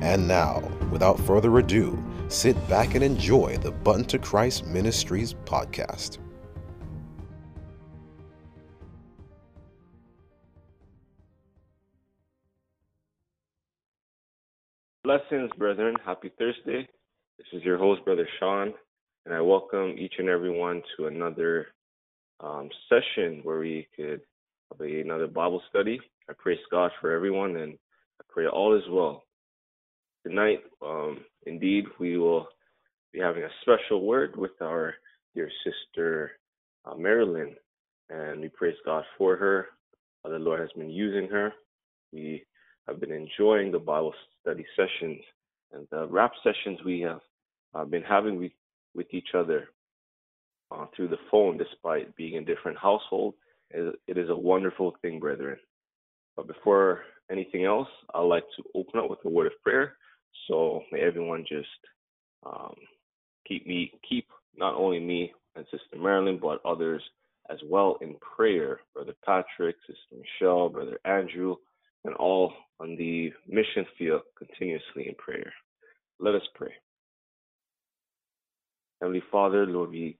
And now, without further ado, sit back and enjoy the Button to Christ Ministries podcast. Blessings, brethren. Happy Thursday. This is your host, Brother Sean, and I welcome each and every one to another um, session where we could have another Bible study. I praise God for everyone, and I pray all is well. Tonight, um, indeed, we will be having a special word with our dear sister uh, Marilyn, and we praise God for her. Uh, the Lord has been using her. We have been enjoying the Bible study sessions and the rap sessions we have uh, been having with, with each other uh, through the phone, despite being in different households. It is a wonderful thing, brethren. But before anything else, I'd like to open up with a word of prayer. So may everyone just um, keep me, keep not only me and Sister Marilyn, but others as well in prayer. Brother Patrick, Sister Michelle, Brother Andrew, and all on the mission field continuously in prayer. Let us pray. Heavenly Father, Lord, we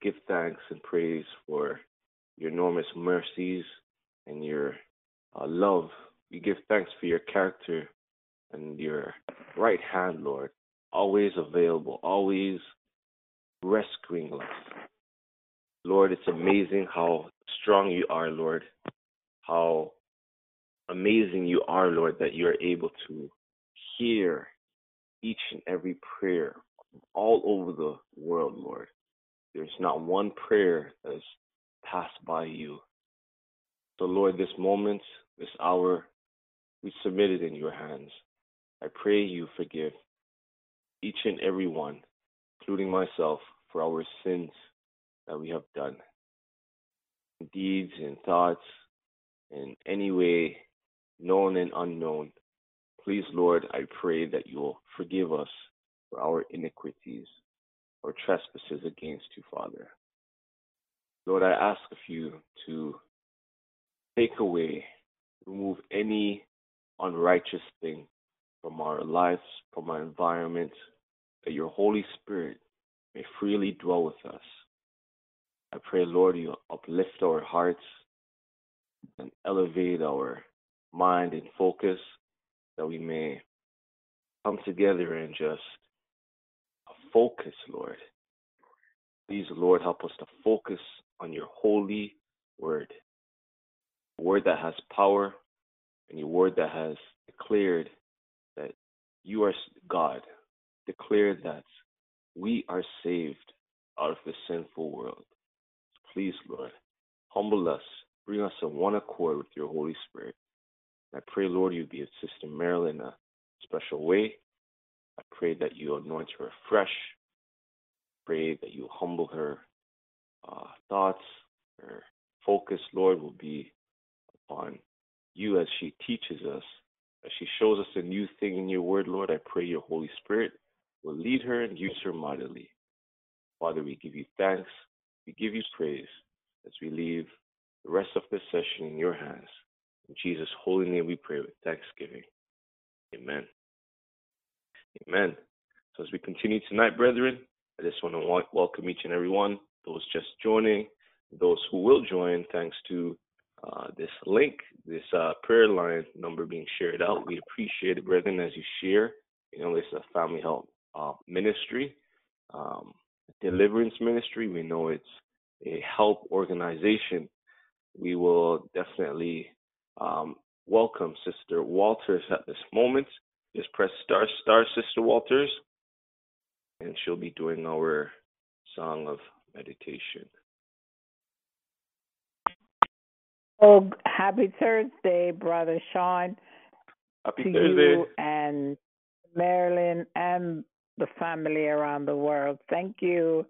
give thanks and praise for your enormous mercies and your uh, love. We give thanks for your character and your right hand, Lord, always available, always rescuing us. Lord, it's amazing how strong you are, Lord, how amazing you are, Lord, that you are able to hear each and every prayer all over the world, Lord. There's not one prayer that has passed by you. So, Lord, this moment, this hour, we submit it in your hands. I pray you forgive each and every one, including myself, for our sins that we have done, deeds and thoughts, in any way, known and unknown. Please, Lord, I pray that you will forgive us for our iniquities or trespasses against you, Father. Lord, I ask of you to take away, remove any unrighteous thing from our lives, from our environment, that your Holy Spirit may freely dwell with us. I pray, Lord, you uplift our hearts and elevate our mind and focus that we may come together and just focus, Lord. Please, Lord, help us to focus on your holy word, a word that has power and your word that has declared you are God, declared that we are saved out of the sinful world. Please, Lord, humble us, bring us in one accord with your Holy Spirit. I pray, Lord, you be with Sister Marilyn in a special way. I pray that you anoint her afresh. Pray that you humble her uh, thoughts. Her focus, Lord, will be upon you as she teaches us, as she shows us a new thing in your word, Lord. I pray your Holy Spirit will lead her and use her mightily. Father, we give you thanks. We give you praise as we leave the rest of this session in your hands. In Jesus' holy name we pray with thanksgiving. Amen. Amen. So as we continue tonight, brethren, I just want to welcome each and every one, those just joining, those who will join, thanks to uh, this link, this uh, prayer line number being shared out. We appreciate it, brethren, as you share. You know, it's a family help uh, ministry, um, deliverance ministry. We know it's a help organization. We will definitely um, welcome Sister Walters at this moment. Just press star star, Sister Walters, and she'll be doing our song of meditation. Oh, happy Thursday, Brother Sean. Happy to Thursday. you and Marilyn and the family around the world. Thank you.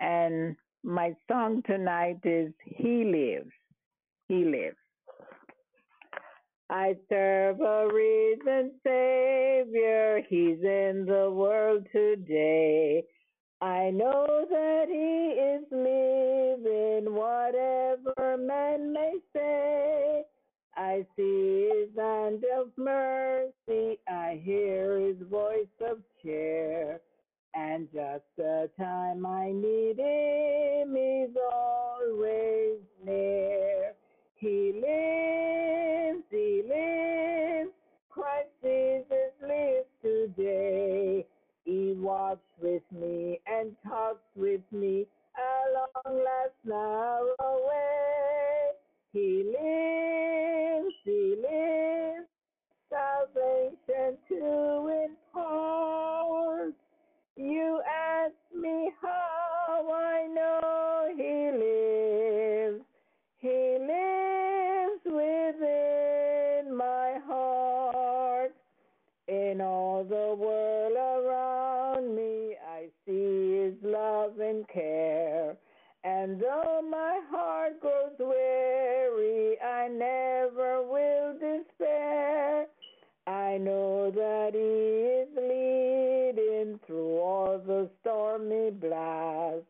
And my song tonight is He Lives. He Lives. I serve a risen Savior. He's in the world today. I know that He is living, man may say. I see His hand of mercy. I hear His voice of cheer. And just the time I need Him, He's always near. He lives, He lives. Christ Jesus lives today. He walks with me and talks with me along last narrow way. He lives, He lives. Salvation to impart. You ask me how I know He lives. And care. And though my heart grows weary, I never will despair. I know that He is leading through all the stormy blasts.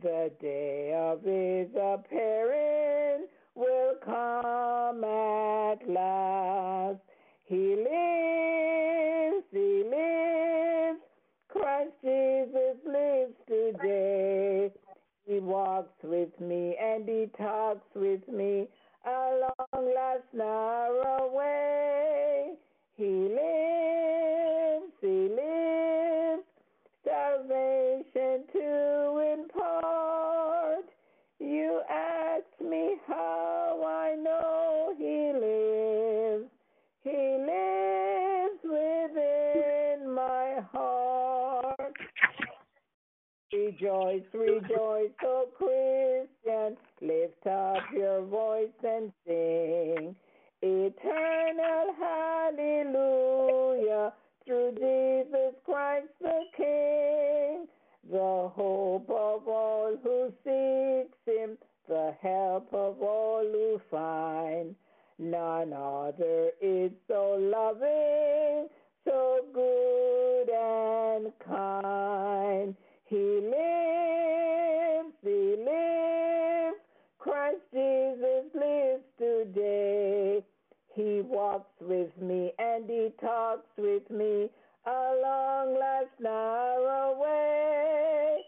The day of His appearing will come at last. He Jesus lives today. He walks with me and He talks with me along last narrow way. He lives, He lives. Salvation to impart. You ask me how I know He lives. Rejoice, rejoice, O Christian. Lift up your voice and sing. Eternal hallelujah through Jesus Christ the King. The hope of all who seeks Him, the help of all who find. None other is so loving, so good and kind. He lives, He lives. Christ Jesus lives today. He walks with me and He talks with me along last narrow way.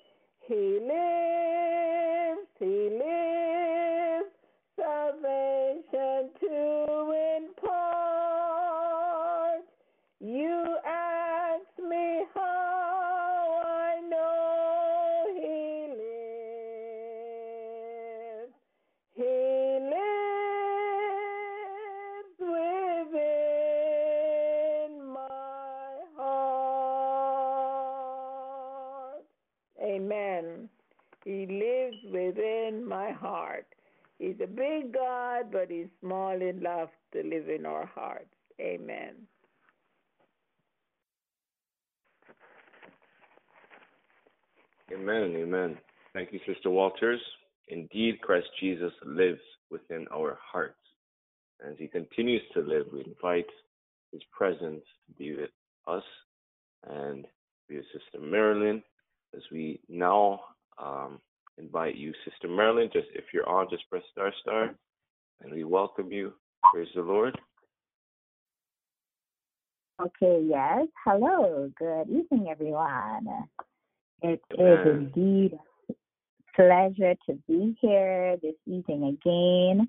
Small enough to live in our hearts. Amen. Amen. Amen. Thank you, Sister Walters. Indeed, Christ Jesus lives within our hearts. As he continues to live, we invite his presence to be with us and with Sister Marilyn as we now um, invite you, Sister Marilyn. Just if you're on, just press star star, and we welcome you. Praise the Lord. Okay, yes. Hello. Good evening, everyone. It is Amen. indeed a pleasure to be here this evening again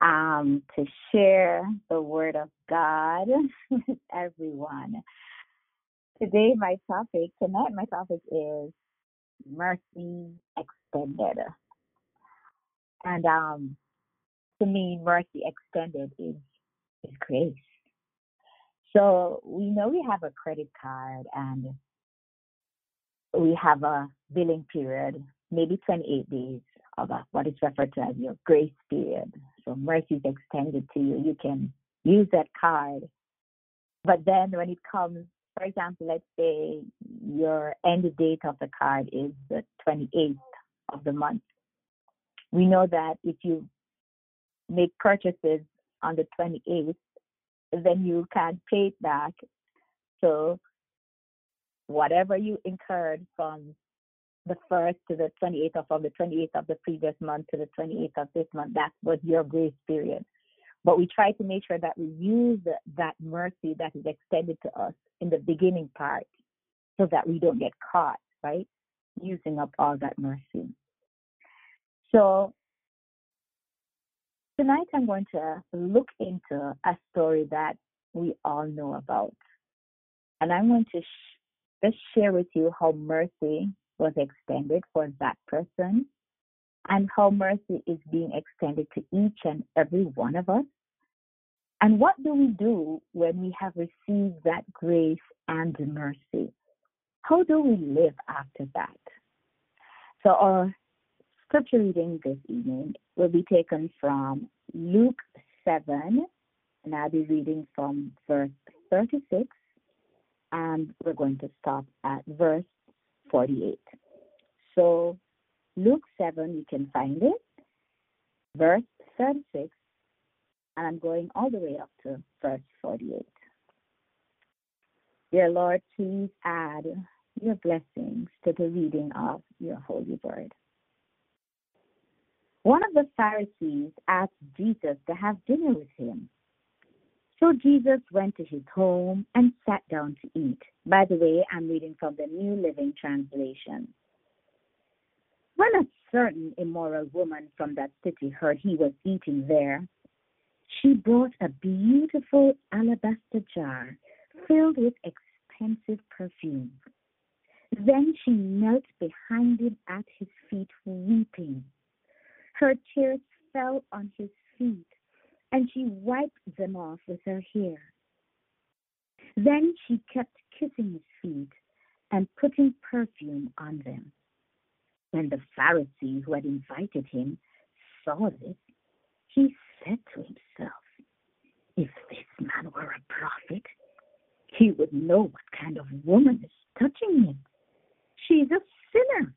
um, to share the Word of God with everyone. Today, my topic, tonight, my topic is mercy extended. And um, to me, mercy extended is, is grace. So we know we have a credit card and we have a billing period, maybe 28 days of a, what is referred to as your grace period. So mercy is extended to you. You can use that card. But then when it comes for example, let's say your end date of the card is the 28th of the month. We know that if you make purchases on the 28th, then you can pay it back. So whatever you incurred from the 1st to the 28th of, of the 28th of the previous month to the 28th of this month, that was your grace period. But we try to make sure that we use that mercy that is extended to us in the beginning part so that we don't get caught, right? Using up all that mercy. So tonight I'm going to look into a story that we all know about. And I'm going to sh- just share with you how mercy was extended for that person and how mercy is being extended to each and every one of us. And what do we do when we have received that grace and mercy? How do we live after that? So, our scripture reading this evening will be taken from Luke 7, and I'll be reading from verse 36, and we're going to stop at verse 48. So, Luke 7, you can find it, verse 36, and I'm going all the way up to verse 48. Dear Lord, please add your blessings to the reading of your holy word. One of the Pharisees asked Jesus to have dinner with him. So Jesus went to his home and sat down to eat. By the way, I'm reading from the New Living Translation. When a certain immoral woman from that city heard he was eating there, she brought a beautiful alabaster jar filled with expensive perfume. Then she knelt behind him at his feet, weeping. Her tears fell on his feet, and she wiped them off with her hair. Then she kept kissing his feet and putting perfume on them. When the Pharisee who had invited him saw this, he said to himself, If this man were a prophet, he would know what kind of woman is touching him. She's a sinner.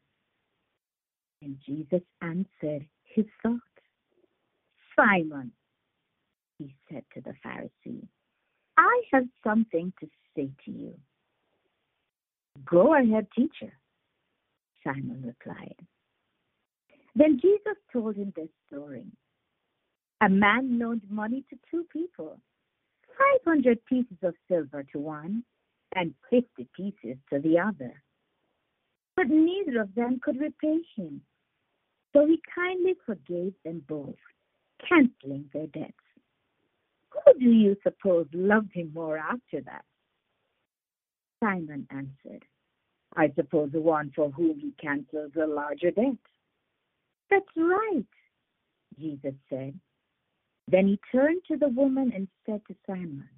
And Jesus answered, his thoughts. Simon, he said to the Pharisee, I have something to say to you. Go ahead, teacher, Simon replied. Then Jesus told him this story. A man loaned money to two people, 500 pieces of silver to one and 50 pieces to the other. But neither of them could repay him. So he kindly forgave them both, canceling their debts. Who do you suppose loved him more after that? Simon answered, I suppose the one for whom he cancels the larger debt. That's right, Jesus said. Then he turned to the woman and said to Simon,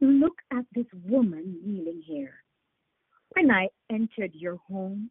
Look at this woman kneeling here. When I entered your home,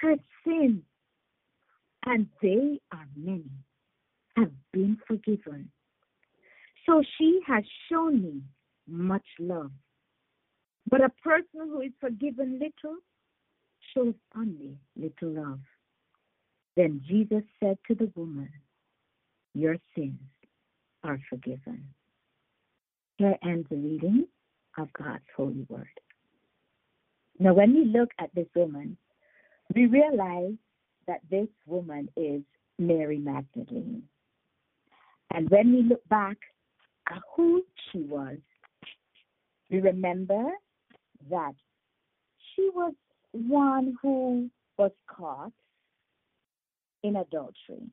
her sins, and they are many, have been forgiven. So she has shown me much love. But a person who is forgiven little shows only little love. Then Jesus said to the woman, Your sins are forgiven. Here ends the reading of God's holy word. Now, when we look at this woman, we realize that this woman is Mary Magdalene. And when we look back at who she was, we remember that she was one who was caught in adultery.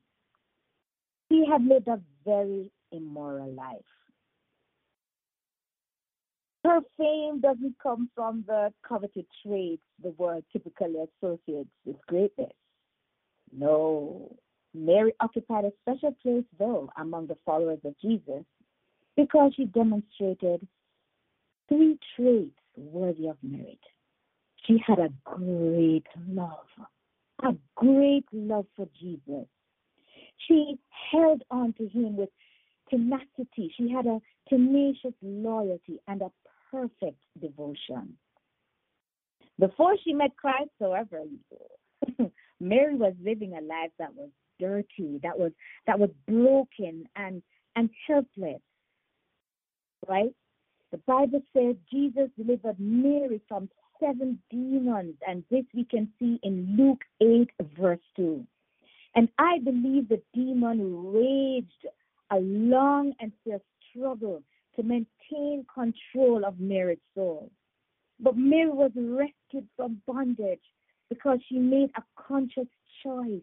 She had lived a very immoral life. Her fame doesn't come from the coveted traits the world typically associates with greatness. No. Mary occupied a special place, though, among the followers of Jesus because she demonstrated three traits worthy of merit. She had a great love, a great love for Jesus. She held on to him with tenacity. She had a tenacious loyalty and a perfect devotion. Before she met Christ, however, Mary was living a life that was dirty, that was that was broken and and helpless. Right? The Bible says Jesus delivered Mary from seven demons, and this we can see in Luke 8, verse 2. And I believe the demon raged a long and fierce struggle to maintain control of Mary's soul. But Mary was rescued from bondage because she made a conscious choice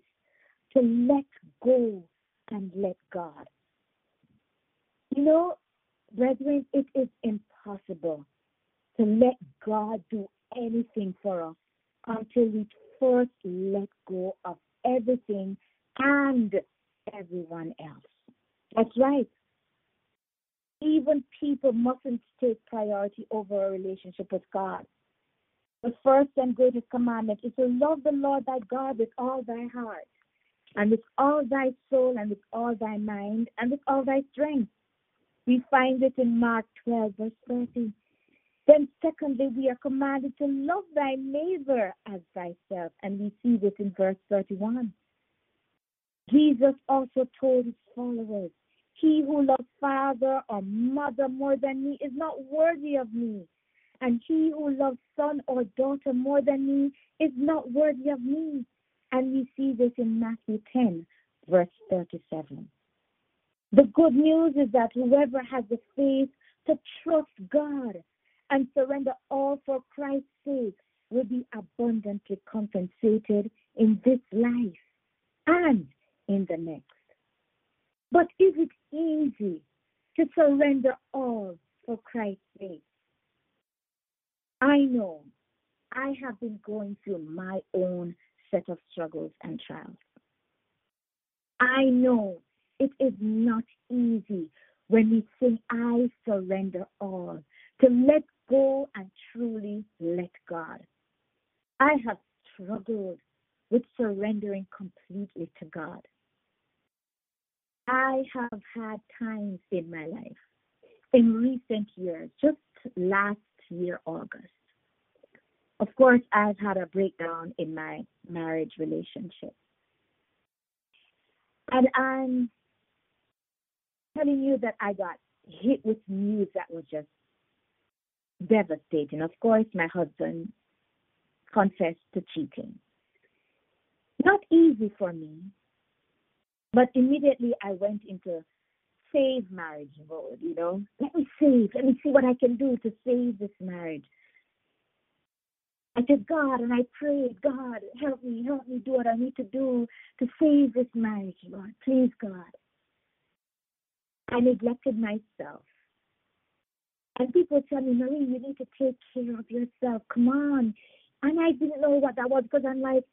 to let go and let God. You know, brethren, it is impossible to let God do anything for us until we first let go of everything and everyone else. That's right. Even people mustn't take priority over a relationship with God. The first and greatest commandment is to love the Lord thy God with all thy heart, and with all thy soul, and with all thy mind, and with all thy strength. We find it in Mark 12, verse 30. Then, secondly, we are commanded to love thy neighbor as thyself, and we see this in verse 31. Jesus also told his followers, He who loves father or mother more than me is not worthy of me, and he who loves son or daughter more than me is not worthy of me. And we see this in Matthew 10, verse 37. The good news is that whoever has the faith to trust God and surrender all for Christ's sake will be abundantly compensated in this life and in the next. But is it easy to surrender all for Christ's sake? I know I have been going through my own set of struggles and trials. I know it is not easy when we say, I surrender all, to let go and truly let God. I have struggled with surrendering completely to God. I have had times in my life, in recent years, just last year, August. Of course, I've had a breakdown in my marriage relationship. And I'm telling you that I got hit with news that was just devastating. Of course, my husband confessed to cheating. Not easy for me, but immediately I went into save marriage mode, you know. Let me save, let me see what I can do to save this marriage. I said, God, and I prayed, God, help me, help me do what I need to do to save this marriage, Lord. Please, God. I neglected myself. And people tell me, Marie, you need to take care of yourself. Come on. And I didn't know what that was because I'm like,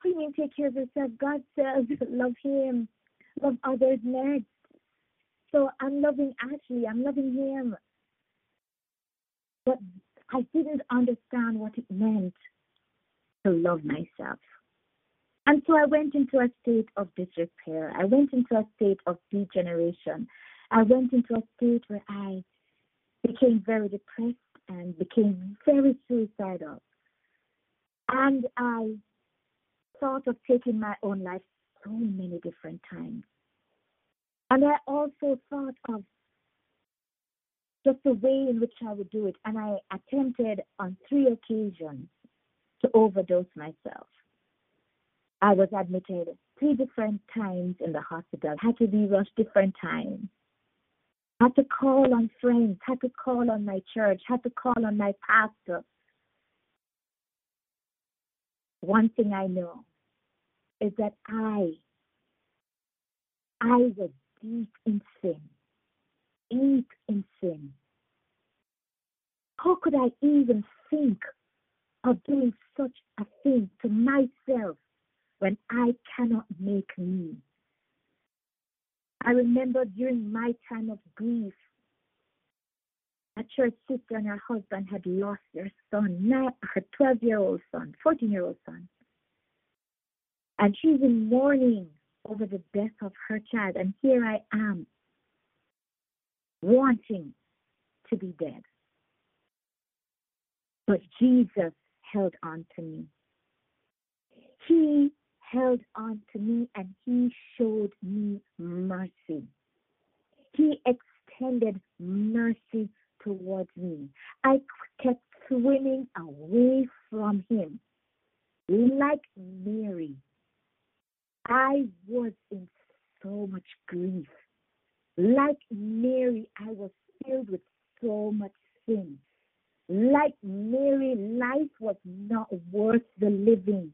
what do you mean take care of yourself? God says, love Him, love others next. So I'm loving Ashley, I'm loving him. But I didn't understand what it meant to love myself. And so I went into a state of disrepair. I went into a state of degeneration. I went into a state where I became very depressed and became very suicidal. And I thought of taking my own life so many different times. And I also thought of just the way in which I would do it. And I attempted on three occasions to overdose myself. I was admitted three different times in the hospital, had to be rushed different times. Had to call on friends, had to call on my church, had to call on my pastor. One thing I know is that I, I was deep in sin, deep in sin. How could I even think of doing such a thing to myself when I cannot make me? I remember during my time of grief, a church sister and her husband had lost their son, her 12 year old son, 14 year old son. And she's in mourning over the death of her child. And here I am, wanting to be dead. But Jesus held on to me. He held on to me and he showed me mercy. He extended mercy towards me. I kept swimming away from him like Mary. I was in so much grief. Like Mary, I was filled with so much sin. Like Mary, life was not worth the living.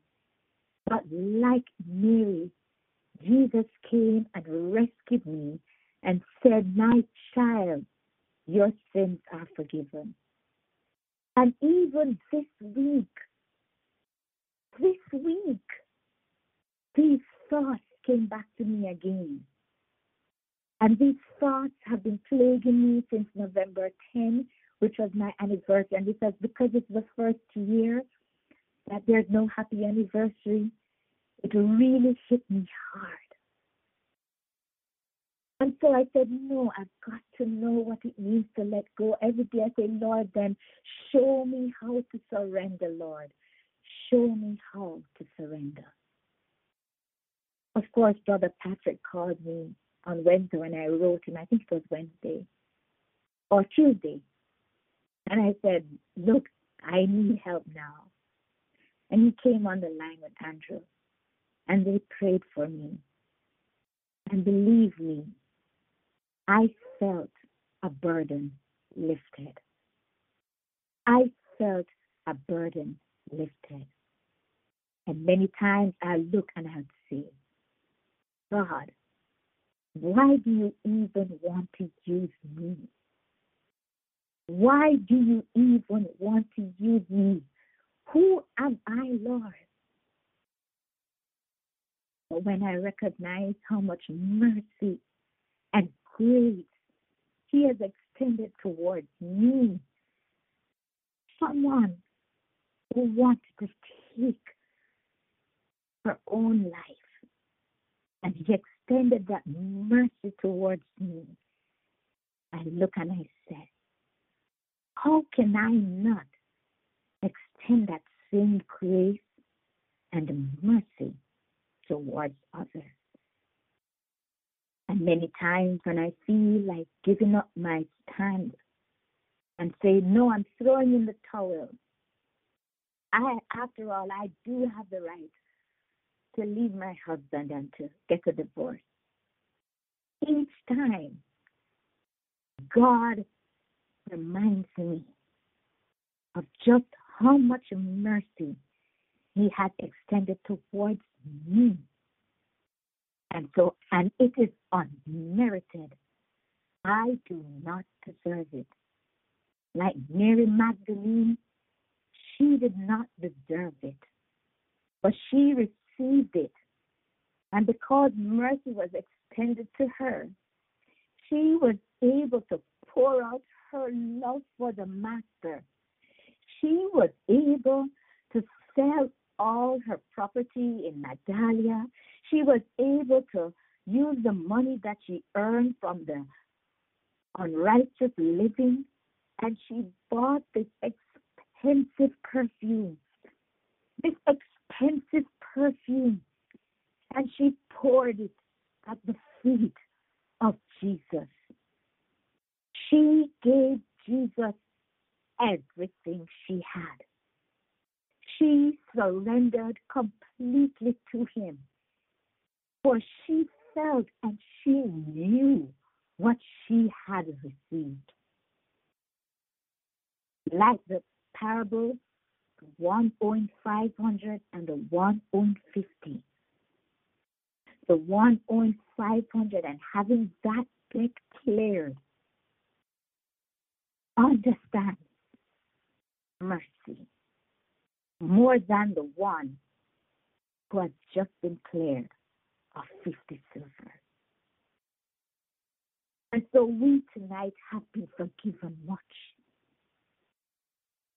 But like Mary, Jesus came and rescued me and said, My child, your sins are forgiven. And even this week, this week, these thoughts came back to me again. And these thoughts have been plaguing me since November 10, which was my anniversary. And it says because it's the first year that there's no happy anniversary, it really hit me hard. And so I said, No, I've got to know what it means to let go. Every day I say, Lord, then show me how to surrender, Lord. Show me how to surrender. Of course, Brother Patrick called me on Wednesday when I wrote him, I think it was Wednesday or Tuesday. And I said, Look, I need help now. And he came on the line with Andrew and they prayed for me. And believe me, I felt a burden lifted. I felt a burden lifted. And many times I look and I say, God, why do you even want to use me? Why do you even want to use me? Who am I, Lord? But when I recognize how much mercy and grace He has extended towards me, someone who wanted to take her own life, and He extended that mercy towards me. I look and I say, How can I not extend that same grace and mercy towards others. And many times when I feel like giving up my stand and say, No, I'm throwing in the towel. I after all I do have the right to leave my husband and to get a divorce. Each time God reminds me of just how much mercy he had extended towards me. And so, and it is unmerited. I do not deserve it. Like Mary Magdalene, she did not deserve it, but she received it. And because mercy was extended to her, she was able to pour out her love for the Master. She was able to sell all her property in Magdalia. She was able to use the money that she earned from the unrighteous living and she bought this expensive perfume. This expensive And she poured it at the feet of Jesus. She gave Jesus everything she had she surrendered completely to him. For she felt and she knew what she had received. Like the parable, one owing 500 and the one owing 50. The one owing 500 and having that debt cleared understand mercy more than the one who has just been cleared of 50 silver. And so we tonight have been forgiven much.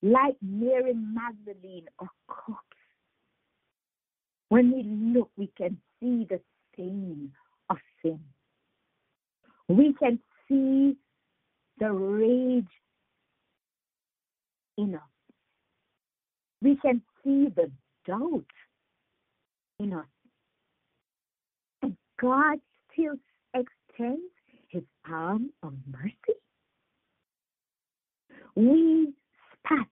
Like Mary Magdalene or corpse. When we look, we can see the stain of sin. We can see the rage in us. We can see the doubt in us. And God still extends his arm of mercy. We spat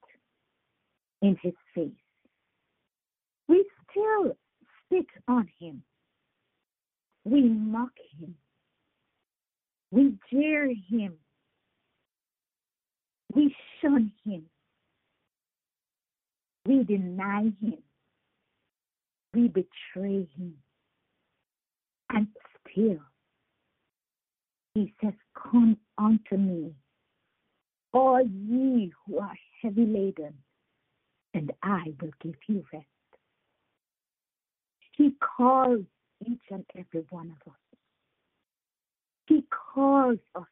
in his face. We still spit on him. We mock him. We jeer him. We shun him. We deny him. We betray him. And still, he says, Come unto me, all ye who are heavy laden, and I will give you rest. He calls each and every one of us. He calls us.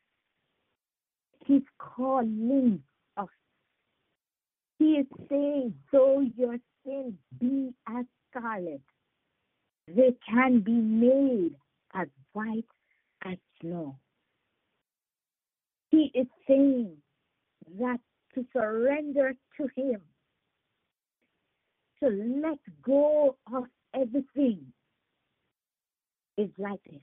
He's calling us. He is saying, though your sins be as scarlet, they can be made as white as snow. He is saying that to surrender to Him, to let go of everything, is like this.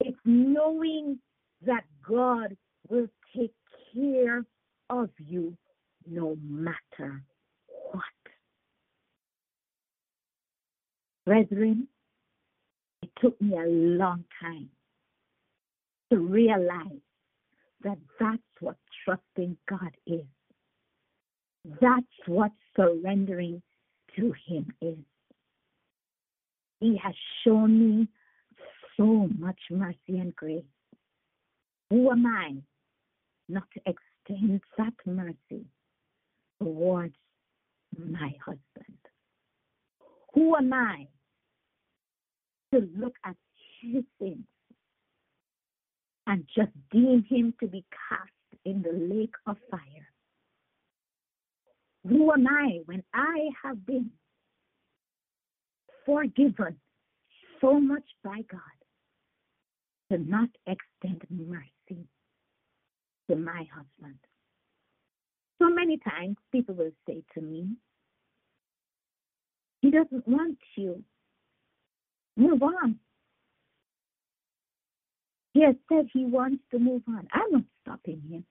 It's knowing that God will take care of you no matter what. Brethren, it took me a long time to realize that that's what trusting God is. That's what surrendering to Him is. He has shown me so much mercy and grace. Who am I not to extend that mercy towards my husband? Who am I to look at his sins and just deem him to be cast in the lake of fire? Who am I when I have been forgiven so much by God to not extend mercy to my husband? So many times people will say to me, He doesn't want you. Move on. He has said he wants to move on. I'm not stopping him.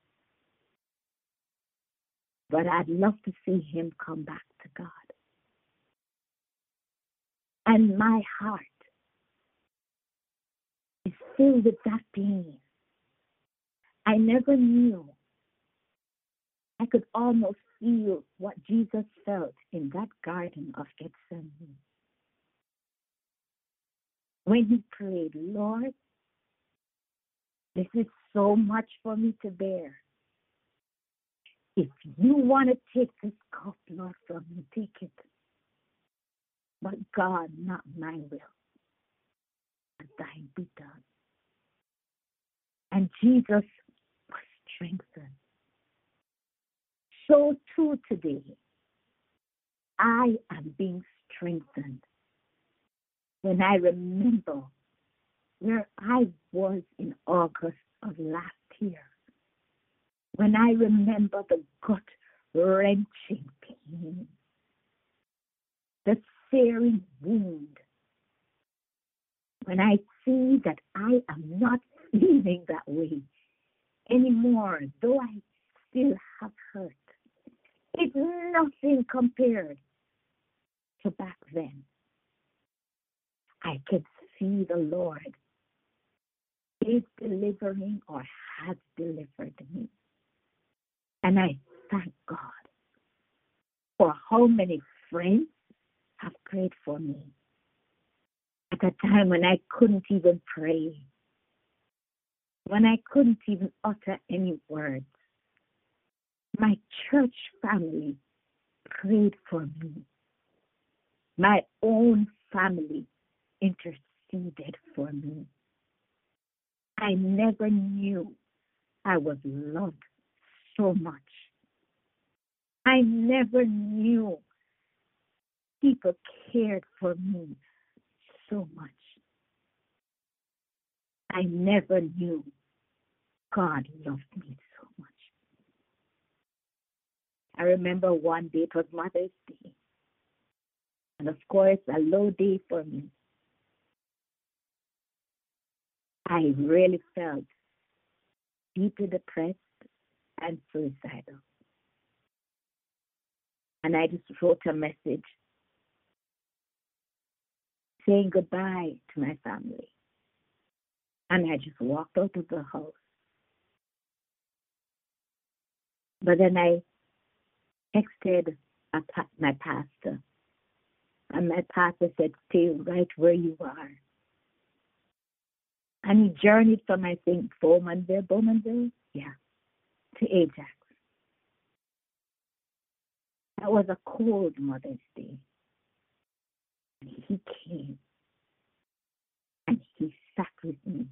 But I'd love to see him come back to God. And my heart is filled with that pain. I never knew. I could almost feel what Jesus felt in that Garden of Gethsemane. When he prayed, Lord, this is so much for me to bear. If you want to take this cup, Lord, from me, take it. But God, not my will, but thine be done. And Jesus was strengthened. So too today, I am being strengthened when I remember where I was in August of last year. When I remember the gut wrenching pain, the searing wound, when I see that I am not feeling that way anymore, though I still have hurt, it's nothing compared to back then. I can see the Lord is delivering or has delivered me. And I thank God for how many friends have prayed for me at a time when I couldn't even pray, when I couldn't even utter any words. My church family prayed for me. My own family interceded for me. I never knew I was loved so much. I never knew people cared for me so much. I never knew God loved me so much. I remember one day, it was Mother's Day. And of course, a low day for me. I really felt deeply depressed and suicidal. And I just wrote a message saying goodbye to my family. And I just walked out of the house. But then I texted my pastor, and my pastor said, Stay right where you are. And he journeyed from, I think, Bowmanville, Bowmanville, yeah, to Ajax. That was a cold Mother's Day. And he came and he sat with me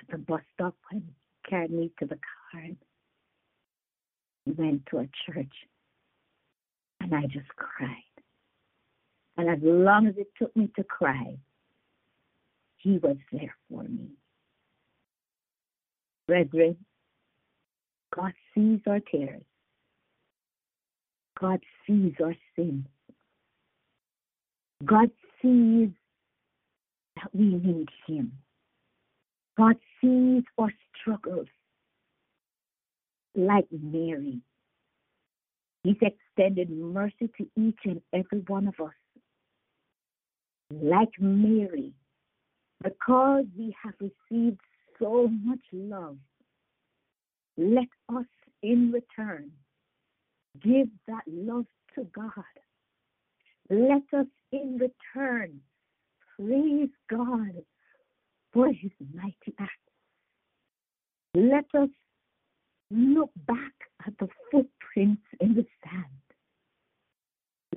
at the bus stop and carried me to the car and went to a church. And I just cried. And as long as it took me to cry, he was there for me. Brethren, God sees our tears. God sees our sins. God sees that we need Him. God sees our struggles like Mary. He's extended mercy to each and every one of us. Like Mary, because we have received so much love, let us in return give that love to God. Let us in return praise God for his mighty acts. Let us look back at the footprints in the sand.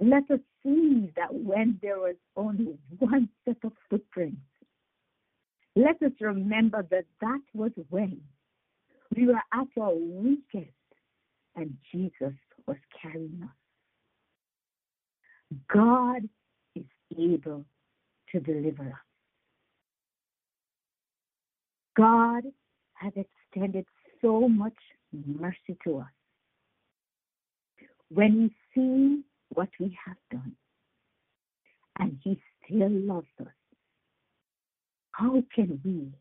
Let us see that when there was only one set of footprints, let us remember that that was when we were at our weakest and Jesus was carrying us. God is able to deliver us. God has extended so much mercy to us. When we see what we have done and He still loves us, how can we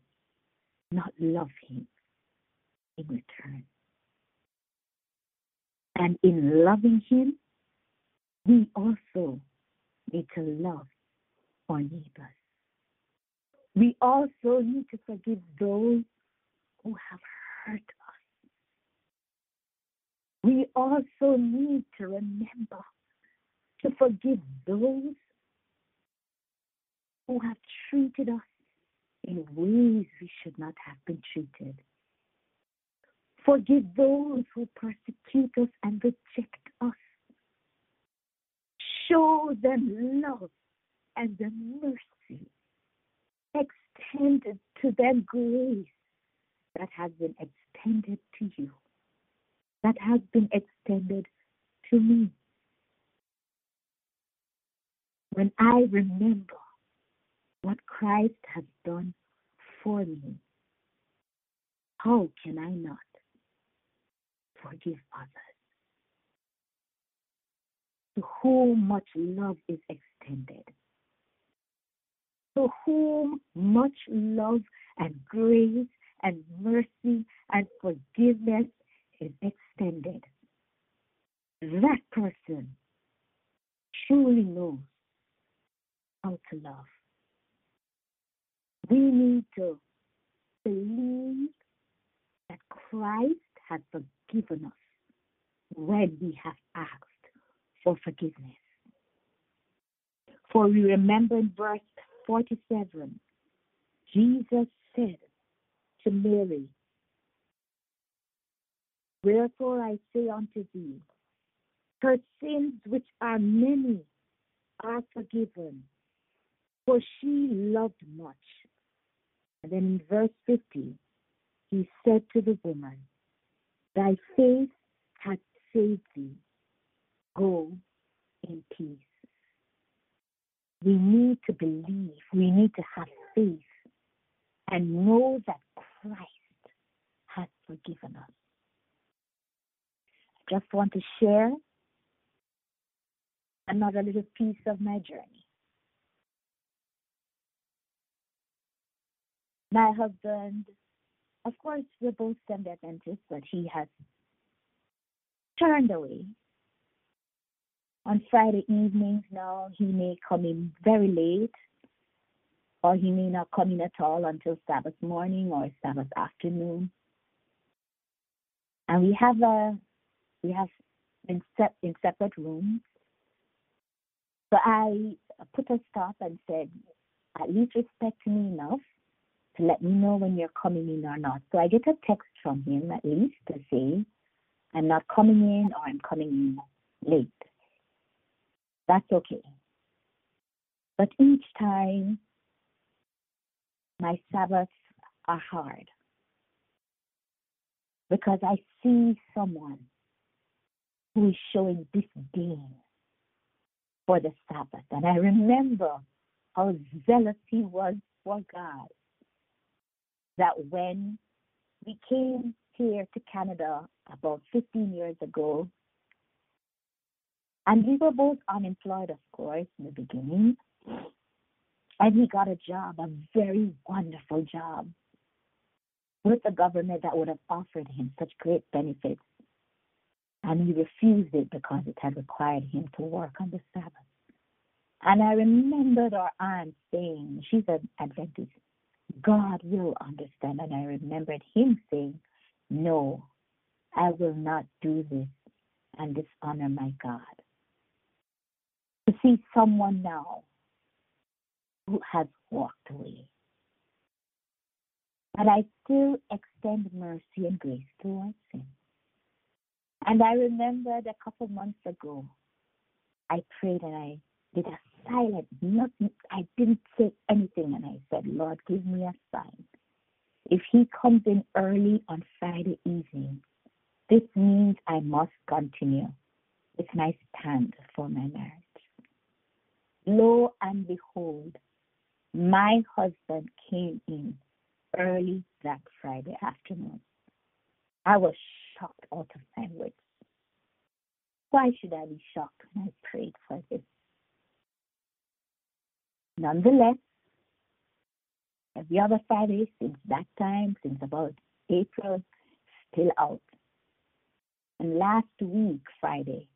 not love Him in return? And in loving Him, we also need to love our neighbors. We also need to forgive those who have hurt us. We also need to remember to forgive those who have treated us in ways we should not have been treated. Forgive those who persecute us and reject us. Show them love and the mercy. Extend to them grace that has been extended to you, that has been extended to me. When I remember what Christ has done for me, how can I not forgive others? To whom much love is extended, to whom much love and grace and mercy and forgiveness is extended, that person truly knows how to love. We need to believe that Christ has forgiven us when we have asked for forgiveness. For we remember in verse 47, Jesus said to Mary, Wherefore I say unto thee, her sins, which are many, are forgiven, for she loved much. And then in verse 50, he said to the woman, Thy faith hath saved thee. Go in peace. We need to believe, we need to have faith and know that Christ has forgiven us. I just want to share another little piece of my journey. My husband, of course, we're both Seventh Adventists, but he has turned away. On Friday evenings now, he may come in very late, or he may not come in at all until Sabbath morning or Sabbath afternoon. And we have a we have in set in separate rooms. So I put a stop and said, at least respect me enough to let me know when you're coming in or not. So I get a text from him at least to say, I'm not coming in or I'm coming in late. That's okay. But each time, my Sabbaths are hard because I see someone who is showing disdain for the Sabbath. And I remember how zealous he was for God. That when we came here to Canada about 15 years ago, and we were both unemployed, of course, in the beginning. And he got a job, a very wonderful job, with the government that would have offered him such great benefits. And he refused it because it had required him to work on the Sabbath. And I remembered our aunt saying, she's an Adventist, God will understand. And I remembered him saying, No, I will not do this and dishonor my God. To see someone now who has walked away. But I still extend mercy and grace towards him. And I remembered a couple months ago, I prayed and I did a silent, nothing, I didn't say anything, and I said, Lord, give me a sign. If he comes in early on Friday evening, this means I must continue with my stand for my marriage. Lo and behold, my husband came in early that Friday afternoon. I was shocked out of my wits. Why should I be shocked when I prayed for this? Nonetheless, every other Friday since that time, since about April, still out. And last week, Friday,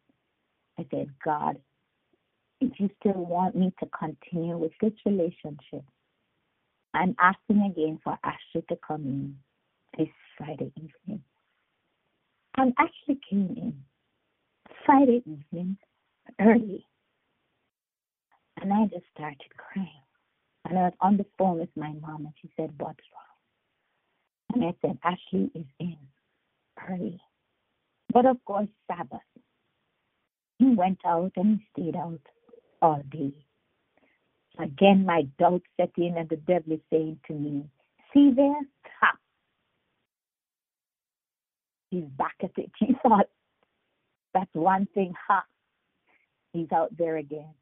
I said, God, if you still want me to continue with this relationship, I'm asking again for Ashley to come in this Friday evening. And Ashley came in Friday evening early. And I just started crying. And I was on the phone with my mom and she said, What's wrong? And I said, Ashley is in early. But of course, Sabbath. He went out and he stayed out all day. Again, my doubt set in, and the devil is saying to me, See there? Ha! He's back at it. He thought that's one thing. Ha! He's out there again.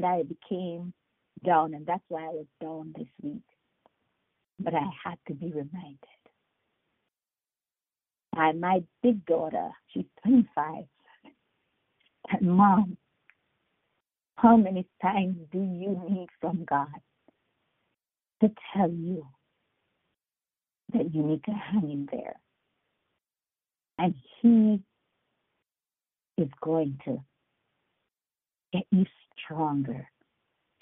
And I became down, and that's why I was down this week. But I had to be reminded. And my big daughter, she's 25, and mom, how many times do you need from God to tell you that you need to hang in there? And He is going to get you stronger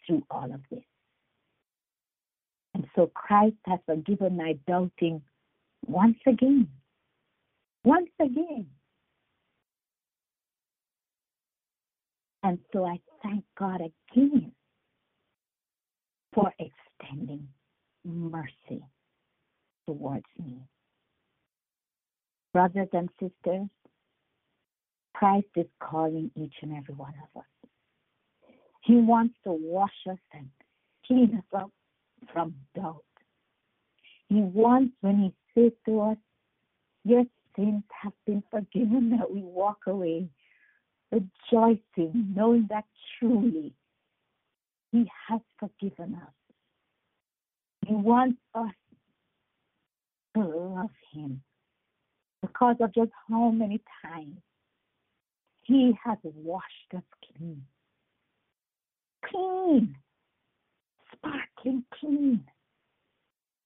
through all of this. And so Christ has forgiven my doubting once again. Once again. And so I thank God again for extending mercy towards me. Brothers and sisters, Christ is calling each and every one of us. He wants to wash us and clean us up from doubt. He wants, when He says to us, Your sins have been forgiven, that we walk away rejoicing, knowing that truly He has forgiven us. He wants us to love Him because of just how many times He has washed us clean. Clean, sparkling clean,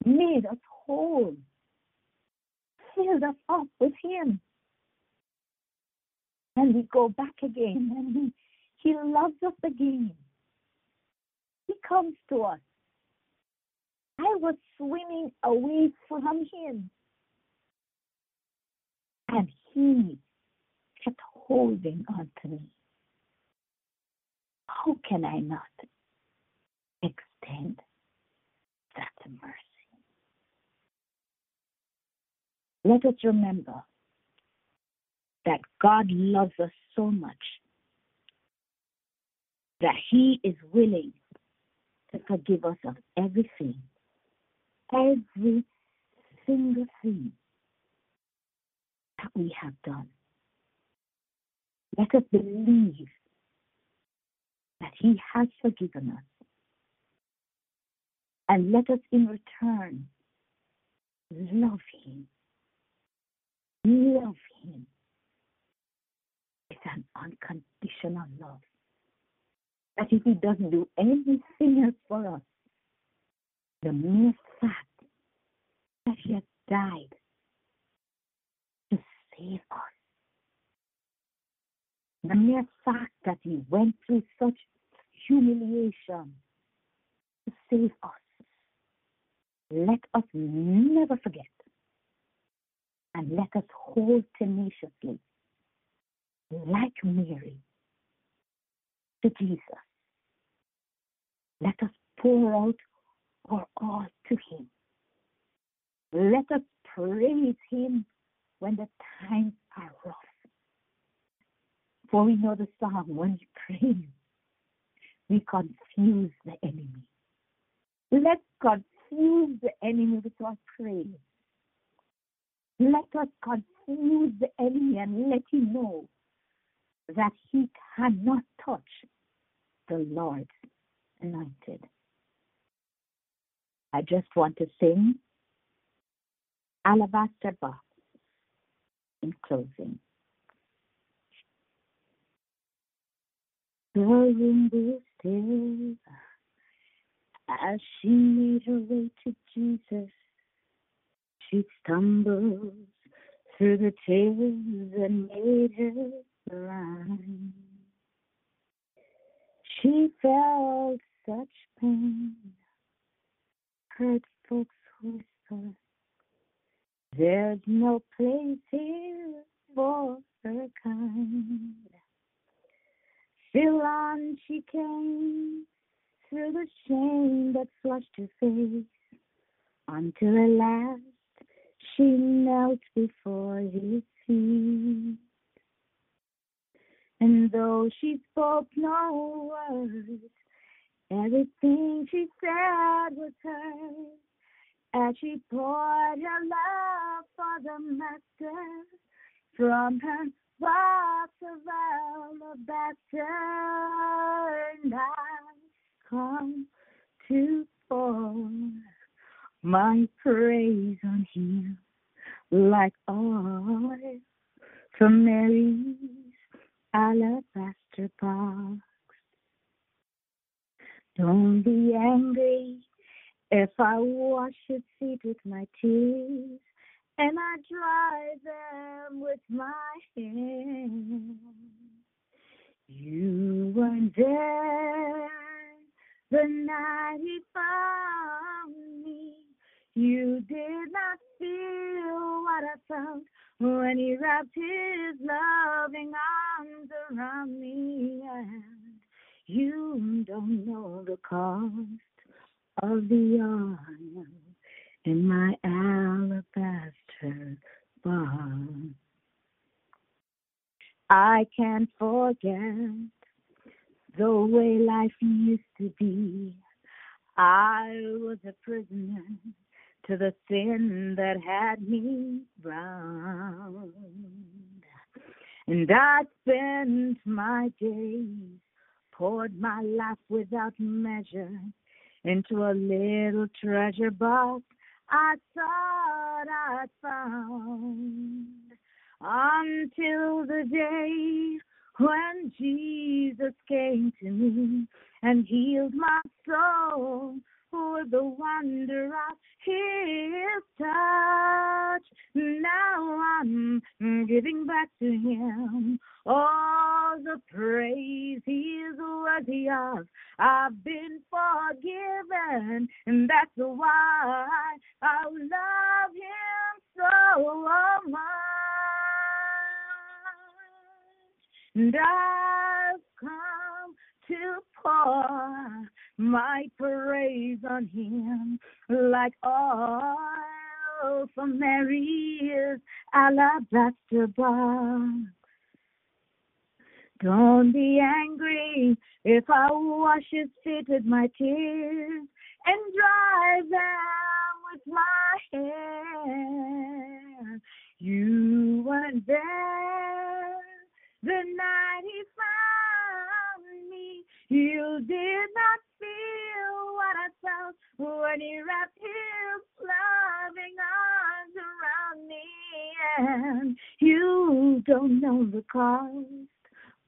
made us whole, filled us up with Him. And we go back again, and He, he loves us again. He comes to us. I was swimming away from Him and he kept holding on to me. How can I not extend that mercy? Let us remember that God loves us so much that He is willing to forgive us of everything, every single thing that we have done. Let us believe that He has forgiven us. And let us in return love Him. Love Him. with an unconditional love. That if He doesn't do anything else for us, the mere fact that He has died to save us. The mere fact that he went through such humiliation to save us, let us never forget and let us hold tenaciously, like Mary, to Jesus. Let us pour out our all to him. Let us praise him when the times are rough. For we know the song, when we pray, we confuse the enemy. Let's confuse the enemy with our praise. Let us confuse the enemy and let him know that he cannot touch the Lord's anointed. I just want to sing Alabaster Box in closing. Room was still as she made her way to Jesus. She stumbles through the tears that made her blind. She felt such pain, heard folks whisper there's no place here for her kind. Still on she came through the shame that flushed her face, until at last she knelt before his feet. And though she spoke no words, everything she said was heard as she poured her love for the master from her box of alabaster, and I come to pour my praise on him like oil from Mary's alabaster box. Don't be angry if I wash his feet with my tears and I dry them with my hands, you weren't there the night he found me. You did not feel what I felt when he wrapped his loving arms around me. And you don't know the cost of the oil in my alabaster I can't forget the way life used to be. I was a prisoner to the sin that had me bound. And I spent my days, poured my life without measure into a little treasure box I thought I'd found. Until the day when Jesus came to me and healed my soul with the wonder of his touch. Now I'm giving back to him all the praise he's worthy of. I've been forgiven, and that's why I love him so oh, much. And I've come to pour my praise on him like oil from Mary's alabaster box. Don't be angry if I wash his feet with my tears and dry them with my hair. You weren't there the night he found me. You did not feel what I felt when he wrapped his loving arms around me. And you don't know the cost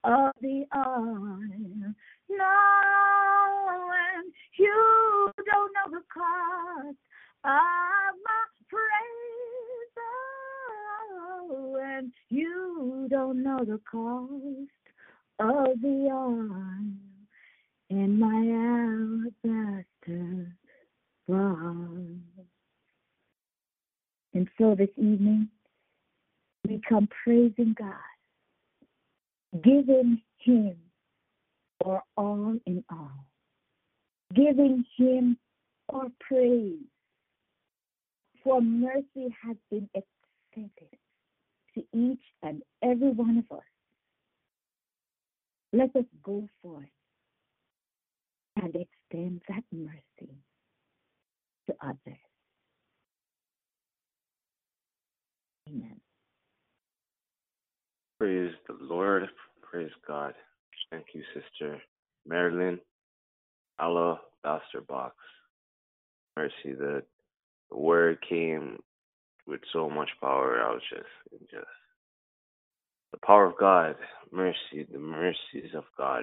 of the oil. No, and you don't know the cost of my praise. Oh, and you don't know the cost of the oil in my alabaster box. And so this evening, we come praising God giving Him our all in all, giving Him our praise. For mercy has been extended to each and every one of us. Let us go forth and extend that mercy to others. Amen. Praise the Lord. Praise God. Thank you, Sister Marilyn. Alabaster box. Mercy, the, the word came with so much power. I was just, just the power of God, mercy, the mercies of God.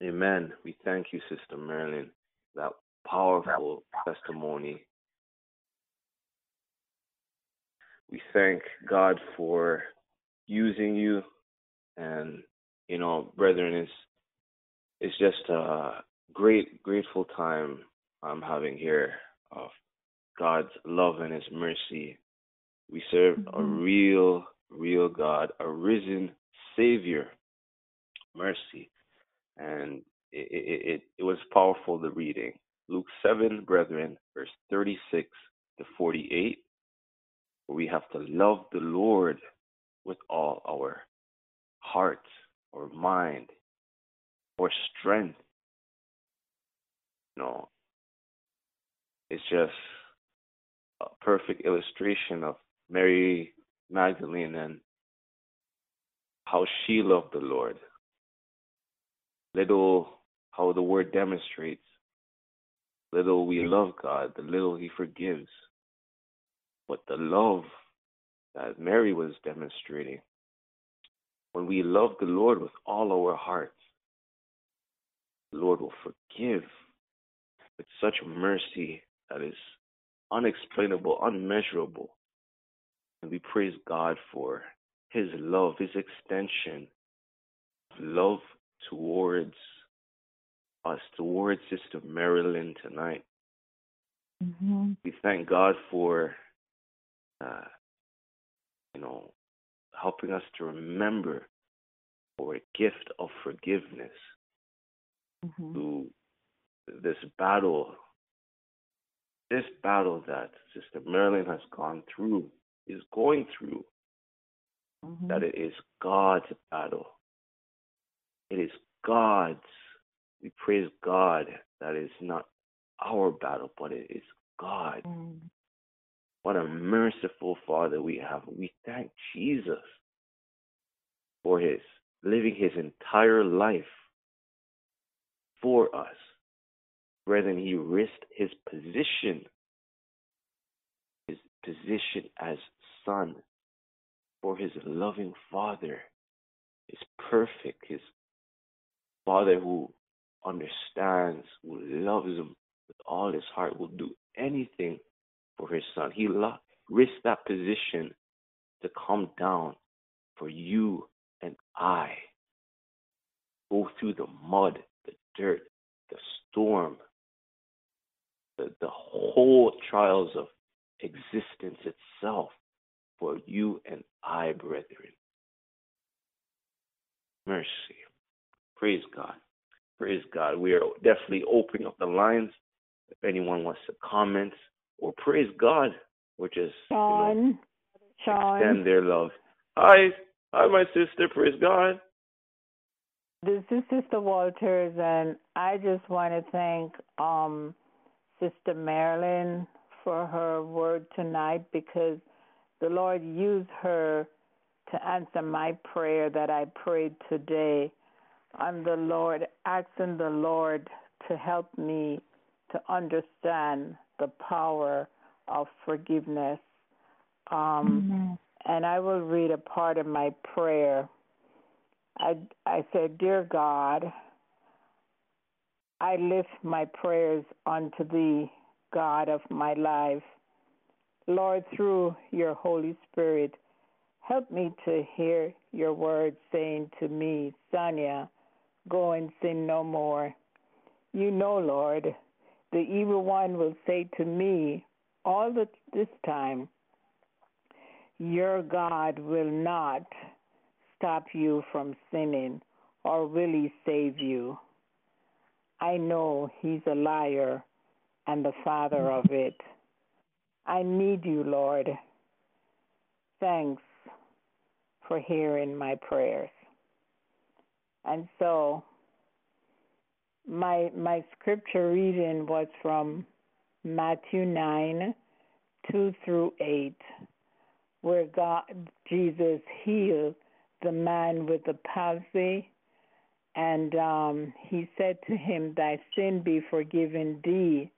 Amen. We thank you, Sister Marilyn, that powerful testimony. We thank God for using you and you know brethren it's it's just a great grateful time i'm having here of god's love and his mercy. We serve mm-hmm. a real real god a risen savior mercy. And it, it, it, it was powerful the reading. Luke 7 brethren verse 36 to 48 we have to love the lord with all our heart or mind or strength. No, it's just a perfect illustration of Mary Magdalene and how she loved the Lord. Little how the word demonstrates. Little we love God, the little He forgives. But the love that Mary was demonstrating when we love the Lord with all our hearts, the Lord will forgive with such mercy that is unexplainable, unmeasurable. And we praise God for His love, His extension of love towards us, towards Sister Marilyn tonight. Mm-hmm. We thank God for, uh, you know, helping us to remember our gift of forgiveness mm-hmm. to this battle, this battle that Sister Marilyn has gone through, is going through. mm-hmm. that it is God's battle. It is God's. We praise God that it's not our battle, but it is God. Mm. What a merciful Father we have. We thank Jesus for his living his entire life for us. Than he risked his position, his position as son for his loving father, his perfect, his father who understands, who loves him with all his heart, will do anything for his son. He risked that position to come down for you and I. Go through the mud, the dirt, the storm, the, the whole trials of existence itself for you and I, brethren. Mercy. Praise God. Praise God. We are definitely opening up the lines. If anyone wants to comment or praise God or just Sean, you know, Sean. extend their love. Hi, hi, my sister. Praise God. This is Sister Walters, and I just want to thank um, Sister Marilyn for her word tonight because the Lord used her to answer my prayer that I prayed today. I'm the Lord, asking the Lord to help me to understand the power of forgiveness. Um, and I will read a part of my prayer. I, I said, Dear God, I lift my prayers unto thee, God of my life. Lord, through your Holy Spirit, help me to hear your word saying to me, Sonia, go and sin no more. You know, Lord, the evil one will say to me all the, this time, Your God will not stop you from sinning, or will he save you? I know he's a liar and the father of mm-hmm. it. I need you, Lord. Thanks for hearing my prayers. And so my my scripture reading was from Matthew 9 2 through 8 where God Jesus healed the man with the palsy and um, he said to him, Thy sin be forgiven thee.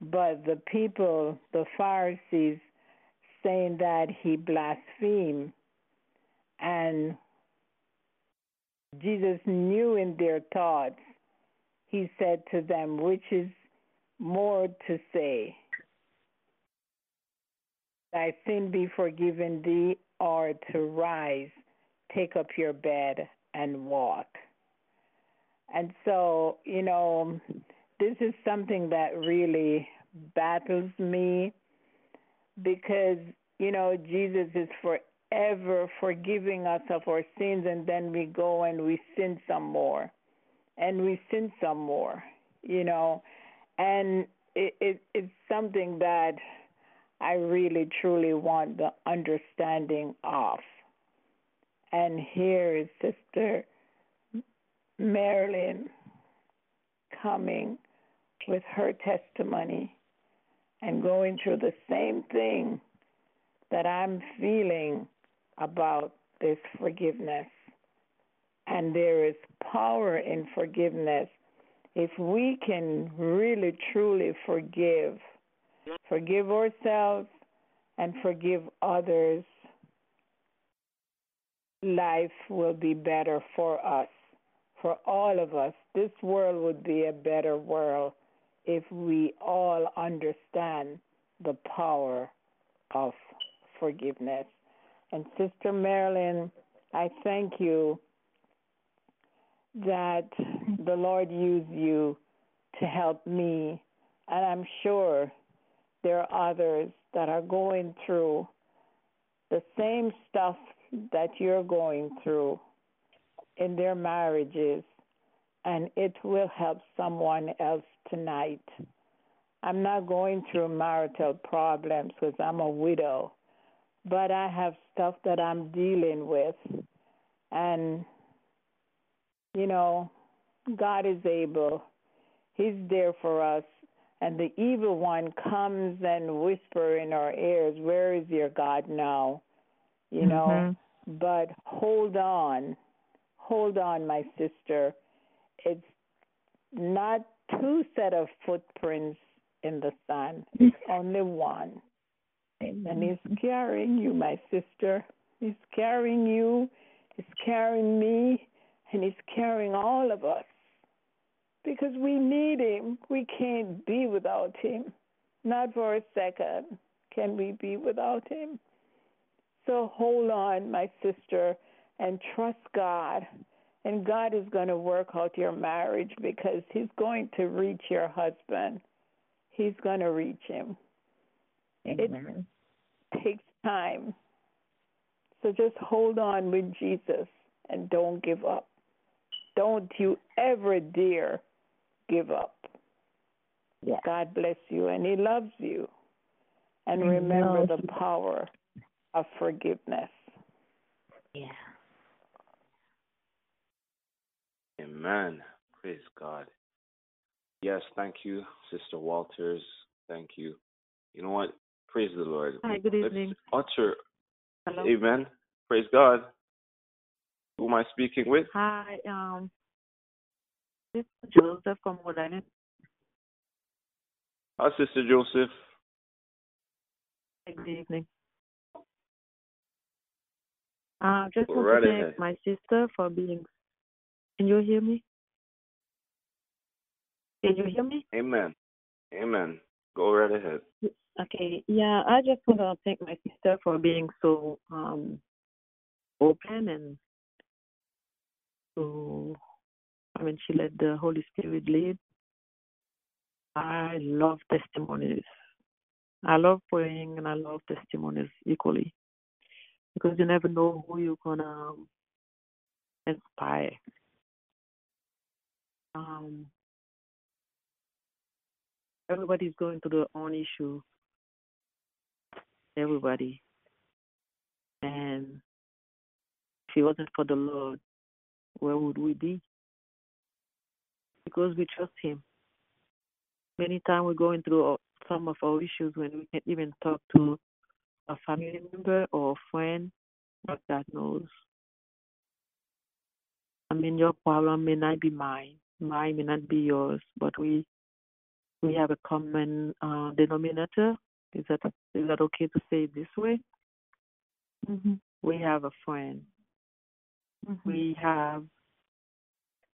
But the people, the Pharisees, saying that he blasphemed. And Jesus knew in their thoughts, he said to them, Which is more to say, Thy sin be forgiven thee, or to rise, take up your bed, and walk. And so, you know, this is something that really battles me because, you know, Jesus is forever forgiving us of our sins, and then we go and we sin some more, and we sin some more, you know. And it, it, it's something that I really, truly want the understanding of. And here is Sister Marilyn coming with her testimony and going through the same thing that I'm feeling about this forgiveness. And there is power in forgiveness. If we can really, truly forgive, forgive ourselves and forgive others, life will be better for us for all of us, this world would be a better world if we all understand the power of forgiveness. And Sister Marilyn, I thank you that the Lord used you to help me. And I'm sure there are others that are going through the same stuff that you're going through in their marriages, and it will help someone else tonight. I'm not going through marital problems because I'm a widow, but I have stuff that I'm dealing with. And, you know, God is able, He's there for us. And the evil one comes and whisper in our ears, Where is your God now? You know, Mm-hmm. but hold on. Hold on, my sister. It's not two set of footprints in the sand. It's only one. And he's carrying you, my sister. He's carrying you. He's carrying me. And he's carrying all of us. Because we need him. We can't be without him. Not for a second can we be without him. So hold on, my sister, and trust God. And God is going to work out your marriage because He's going to reach your husband. He's going to reach him. Amen. It takes time. So just hold on with Jesus and don't give up. Don't you ever dare give up. Yes. God bless you and He loves you. And remember know. the power of forgiveness. Yeah. Amen. Praise God. Yes, thank you, Sister Walters. Thank you. You know what? Praise the Lord. Hi, good Let's evening. utter Hello. Amen. Praise God. Who am I speaking with? Hi, um, this is Joseph from Rhode Hi, Sister Joseph. Good evening. Uh, just Go want right to thank my sister for being. Can you hear me? Can you hear me? Amen. Amen. Go right ahead. Okay. Yeah, I just want to thank my sister for being so um open and so. I mean, she let the Holy Spirit lead. I love testimonies. I love praying and I love testimonies equally because you never know who you're gonna inspire. Um, everybody's going through their own issue. Everybody, and if it wasn't for the Lord, where would we be? Because we trust Him. Many times we're going through some of our issues when we can't even talk to a family member or a friend, but God knows. I mean, your problem may not be mine, mine may not be yours, but we we have a common uh, denominator. Is that is that okay to say it this way? Mm-hmm. We have a friend. We have,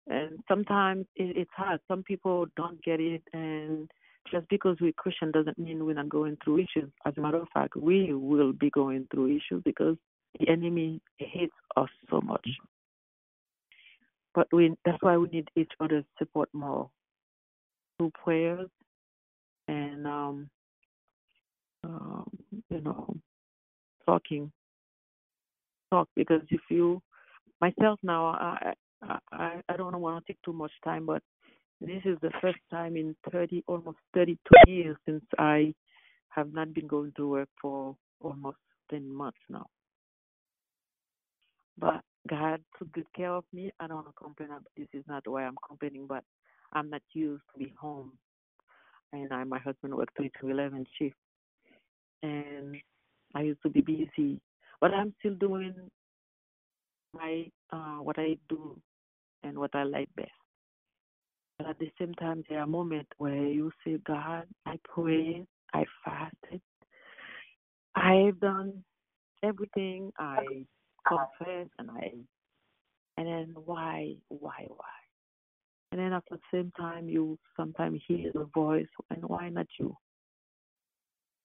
and sometimes it, it's hard. Some people don't get it, and just because we're Christian doesn't mean we're not going through issues. As a matter of fact, we will be going through issues because the enemy hates us so much. But we that's why we need each other's support more through prayers and um, um you know talking talk because if you myself now I I I, don't want to take too much time but this is the first time in 30 almost 32 years since I have not been going to work for almost 10 months now. But God took good care of me. I don't want to complain. About, this is not why I'm complaining, but I'm not used to be home. And I, my husband worked 3 to 11 shift. And I used to be busy. But I'm still doing my uh, what I do and what I like best. But at the same time, there are moments where you say, God, I prayed, I fasted, I've done everything, I confess, and I, and then why, why, why? And then at the same time, you sometimes hear the voice, and why not you?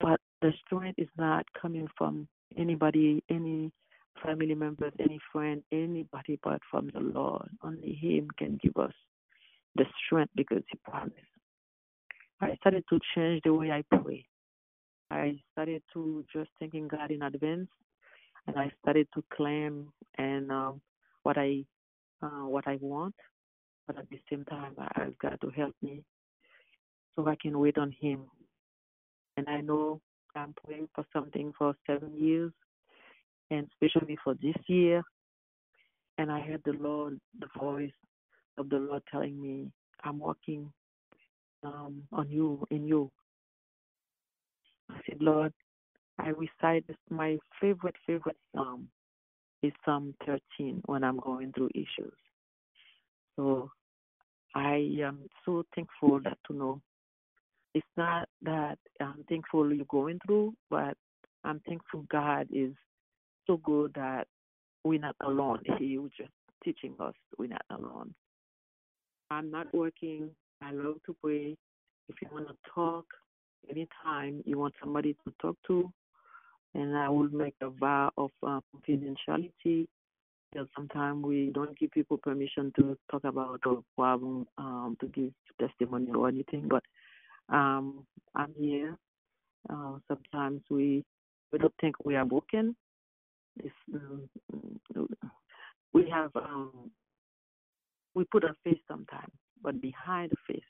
But the strength is not coming from anybody, any family members, any friend, anybody but from the Lord. Only Him can give us the strength because He promised. I started to change the way I pray. I started to just thanking God in advance, and I started to claim and um, what I uh, what I want, but at the same time, I ask God to help me so I can wait on Him. And I know I'm praying for something for seven years, and especially for this year. And I heard the Lord, the voice of the Lord telling me, I'm working um, on you, in you. I said, Lord, I recite my favorite, favorite psalm is Psalm 13 when I'm going through issues. So I am so thankful that to know it's not that I'm thankful you're going through, but I'm thankful God is so good that we're not alone. He was just teaching us we're not alone. I'm not working. I love to pray. If you want to talk anytime, you want somebody to talk to, and I will make a vow of uh, confidentiality. Because sometimes we don't give people permission to talk about a problem, um, to give testimony or anything. But um, I'm here. Uh, sometimes we we don't think we are broken. Um, we have um, we put a face sometimes, but behind the face,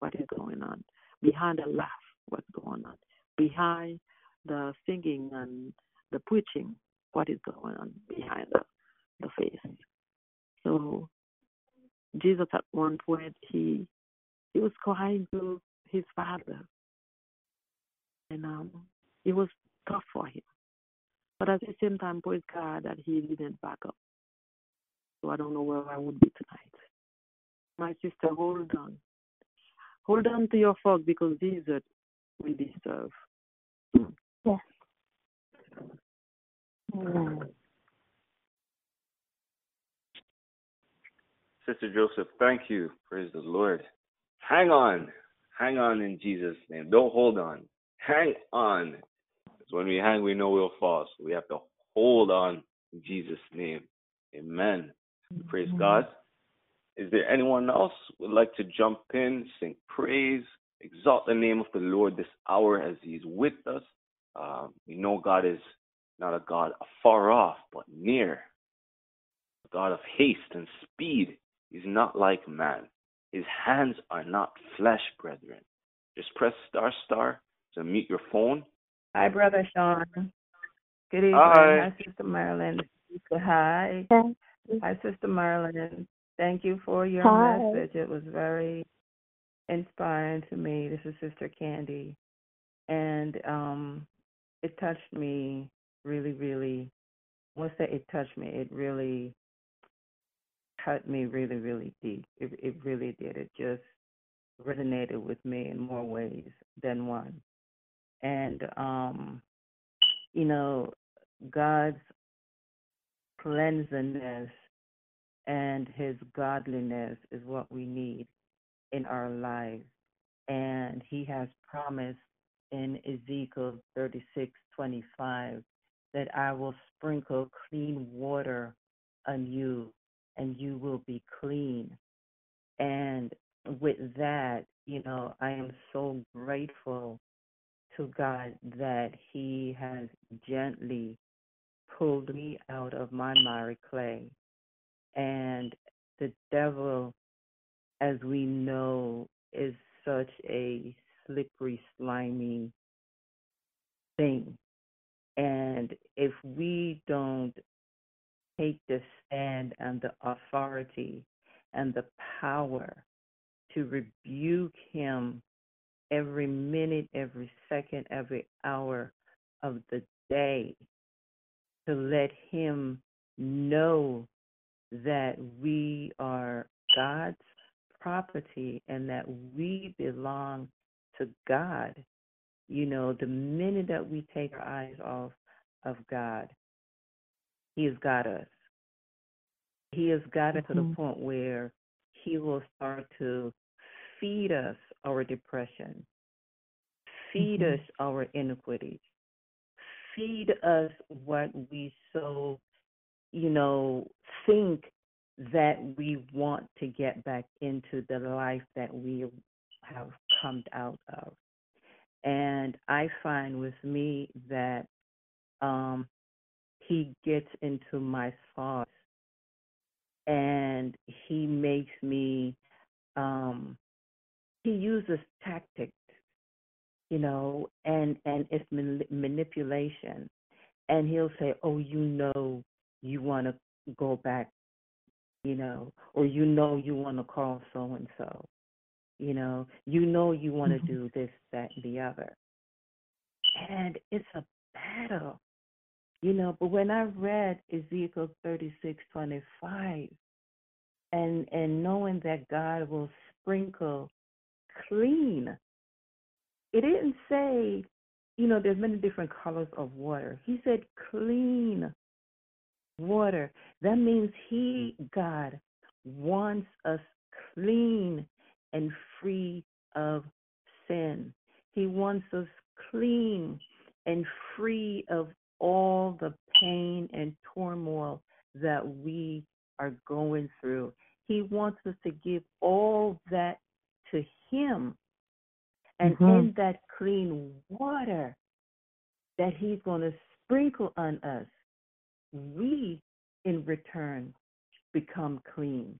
what is going on? Behind the laugh, what's going on? Behind the singing and the preaching, what is going on behind the, the face? So Jesus at one point he he was crying to his father. And um it was tough for him. But at the same time, praise God that he didn't back up. So I don't know where I would be tonight. My sister, hold on. Hold on to your fork because these are we deserve. Yes. Amen. Sister Joseph, thank you. Praise the Lord. Hang on. Hang on in Jesus' name. Don't hold on. Hang on. When we hang, we know we'll fall. So we have to hold on in Jesus' name. Amen. Praise God. Is there anyone else would like to jump in, sing praise, exalt the name of the Lord this hour as He's with us? Um, we know God is not a God afar off, but near. A God of haste and speed. He's not like man. His hands are not flesh, brethren. Just press star star to mute your phone. Hi, Brother Sean. Good evening. Hi. Hi, Sister Marilyn. Hi. Hi, Sister Marilyn. Thank you for your Hi. message. It was very inspiring to me. This is Sister Candy. And um it touched me really, really once that it touched me, it really cut me really, really deep. It it really did. It just resonated with me in more ways than one. And um, you know, God's cleansingness and his godliness is what we need in our lives. And he has promised in Ezekiel 36:25 that I will sprinkle clean water on you and you will be clean. And with that, you know, I am so grateful to God that He has gently pulled me out of my miry clay. And the devil, as we know, is such a slippery, slimy thing. And if we don't take the stand and the authority and the power to rebuke him every minute, every second, every hour of the day, to let him know that we are God's property and that we belong to God. You know, the minute that we take our eyes off of God, He has got us. He has got us to the Mhm. point where He will start to feed us our depression, feed Mhm. us our iniquities, feed us what we so, you know, think that we want to get back into the life that we have come out of. And I find with me that um, he gets into my thoughts and he makes me um he uses tactics you know and and it's man- manipulation and he'll say, "Oh, you know, you want to go back, you know, or you know you want to call so and so, you know, you know you want to Mhm. do this, that, and the other." And it's a battle, you know. But when I read Ezekiel thirty six twenty five, and and knowing that God will sprinkle clean, it didn't say, you know, there's many different colors of water. He said clean water. That means He, God, wants us clean and free of sin. He wants us clean and free of all the pain and turmoil that we are going through. He wants us to give all that to Him. And Mhm. in that clean water that He's going to sprinkle on us, we in return become clean.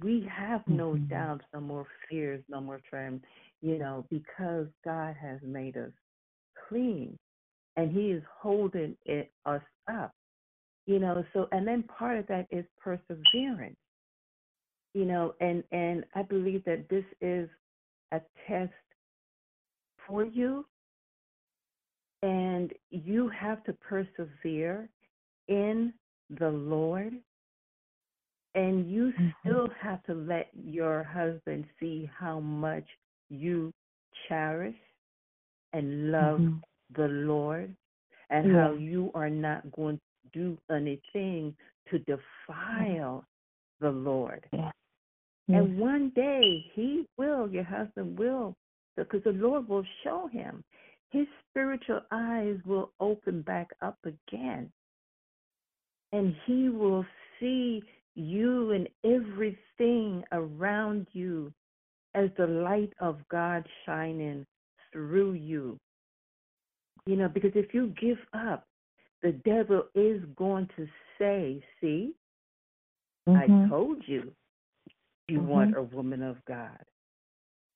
We have no Mhm. doubts, no more fears, no more trembling, you know, because God has made us clean and He is holding it us up. You know, so and then part of that is perseverance. You know, and and I believe that this is a test for you and you have to persevere in the Lord and you Mhm. still have to let your husband see how much you cherish and love Mhm. the Lord and Yeah. how you are not going to do anything to defile the Lord. Yeah. And one day he will, your husband will, because the Lord will show him. His spiritual eyes will open back up again. And he will see you and everything around you as the light of God shining through you. You know, because if you give up, the devil is going to say, See, I Mhm. told you you Mhm. want a woman of God.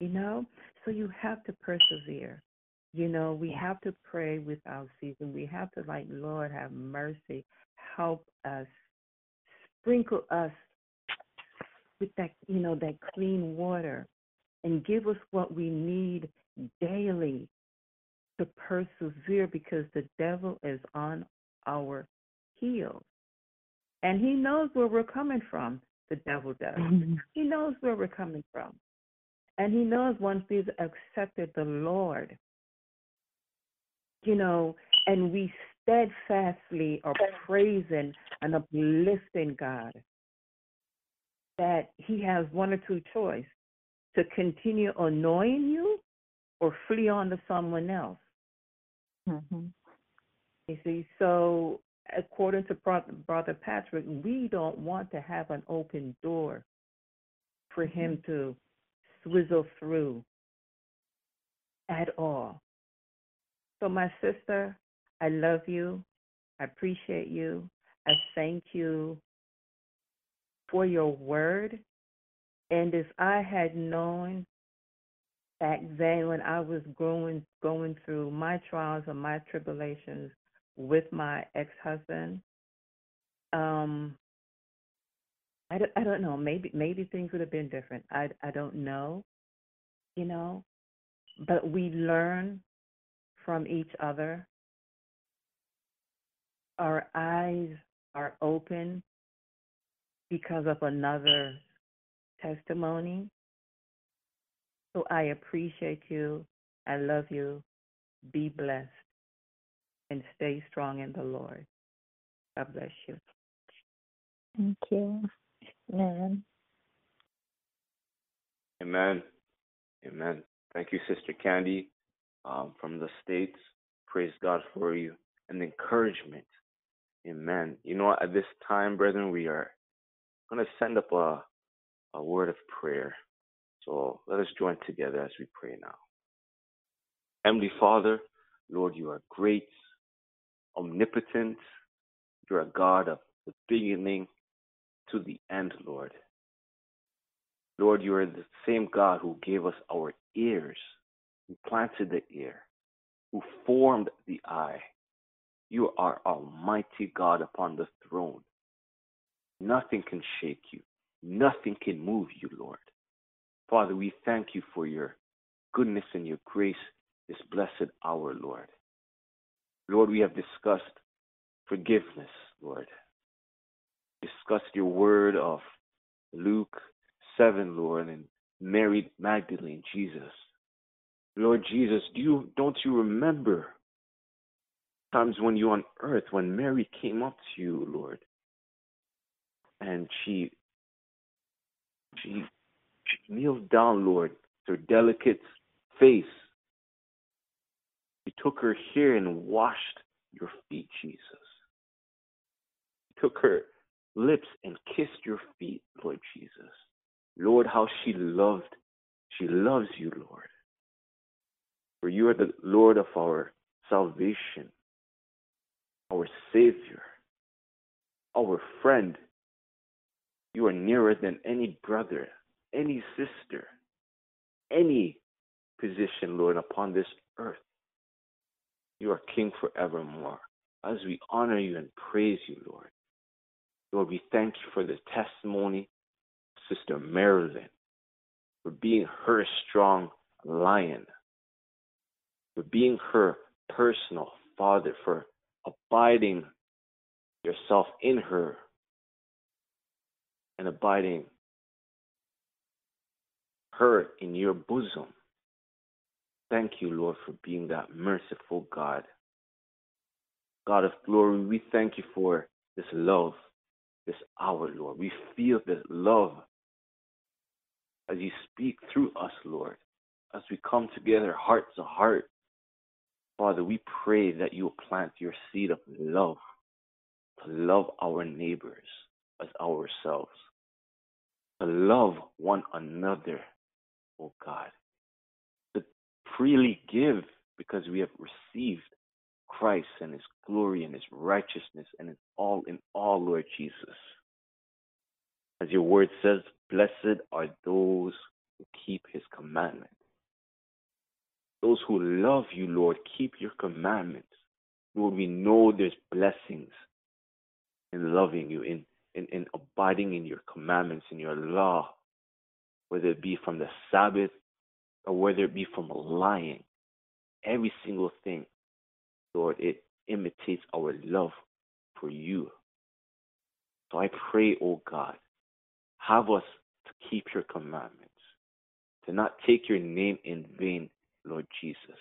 You know? So you have to persevere. You know, we have to pray without ceasing. We have to like, Lord, have mercy. Help us. Sprinkle us with that, you know, that clean water and give us what we need daily to persevere because the devil is on our heels. And he knows where we're coming from, the devil does. He knows where we're coming from. And he knows once we've accepted the Lord, you know, and we steadfastly are praising and uplifting God, that he has one or two choice to continue annoying you or flee on to someone else. Mhm. You see, so according to Brother Patrick, we don't want to have an open door for mm-hmm. him to swizzle through at all. So, my sister, I love you. I appreciate you. I thank you for your word. And if I had known back then when I was growing, going through my trials and my tribulations with my ex-husband, um, I don't, I don't know. Maybe maybe things would have been different. I I don't know, you know. But we learn from each other. Our eyes are open because of another testimony. So I appreciate you. I love you. Be blessed and stay strong in the Lord. God bless you. Thank you. Man. Amen. Amen. Thank you, Sister Candy, um, from the States. Praise God for you and encouragement. Amen. You know what? At this time, brethren, we are going to send up a, a word of prayer. So let us join together as we pray now. Heavenly Father, Lord, you are great, omnipotent. You're a God of the beginning to the end, Lord. Lord, you are the same God who gave us our ears, who planted the ear, who formed the eye. You are Almighty God upon the throne. Nothing can shake you. Nothing can move you, Lord. Father, we thank you for your goodness and your grace this blessed hour, Lord. Lord, we have discussed forgiveness, Lord. Discussed your word of Luke 7, Lord, and Mary Magdalene, Jesus. Lord Jesus, do you don't you remember times when you on earth when Mary came up to you, Lord, and she she, she kneeled down, Lord, her delicate face. You took her here and washed your feet, Jesus. You took her lips and kissed your feet, Lord Jesus. Lord, how she loved, she loves you, Lord. For you are the Lord of our salvation, our Savior, our friend. You are nearer than any brother, any sister, any position, Lord, upon this earth. You are King forevermore. As we honor you and praise you, Lord. Lord, we thank you for the testimony Sister Marilyn, for being her strong lion, for being her personal father, for abiding yourself in her and abiding her in your bosom. Thank you, Lord, for being that merciful God. God of glory, we thank you for this love, this hour, Lord. We feel this love as you speak through us, Lord, as we come together heart to heart. Father, we pray that you will plant your seed of love to love our neighbors as ourselves, to love one another, oh God, freely give because we have received Christ and his glory and his righteousness and his all in all, Lord Jesus. As your word says, blessed are those who keep his commandments. Those who love you, Lord, keep your commandments. Lord, we know there's blessings in loving you, in, in, in abiding in your commandments, in your law, whether it be from the Sabbath or whether it be from lying. Every single thing, Lord, it imitates our love for you. So I pray, O oh God, have us to keep your commandments, to not take your name in vain, Lord Jesus.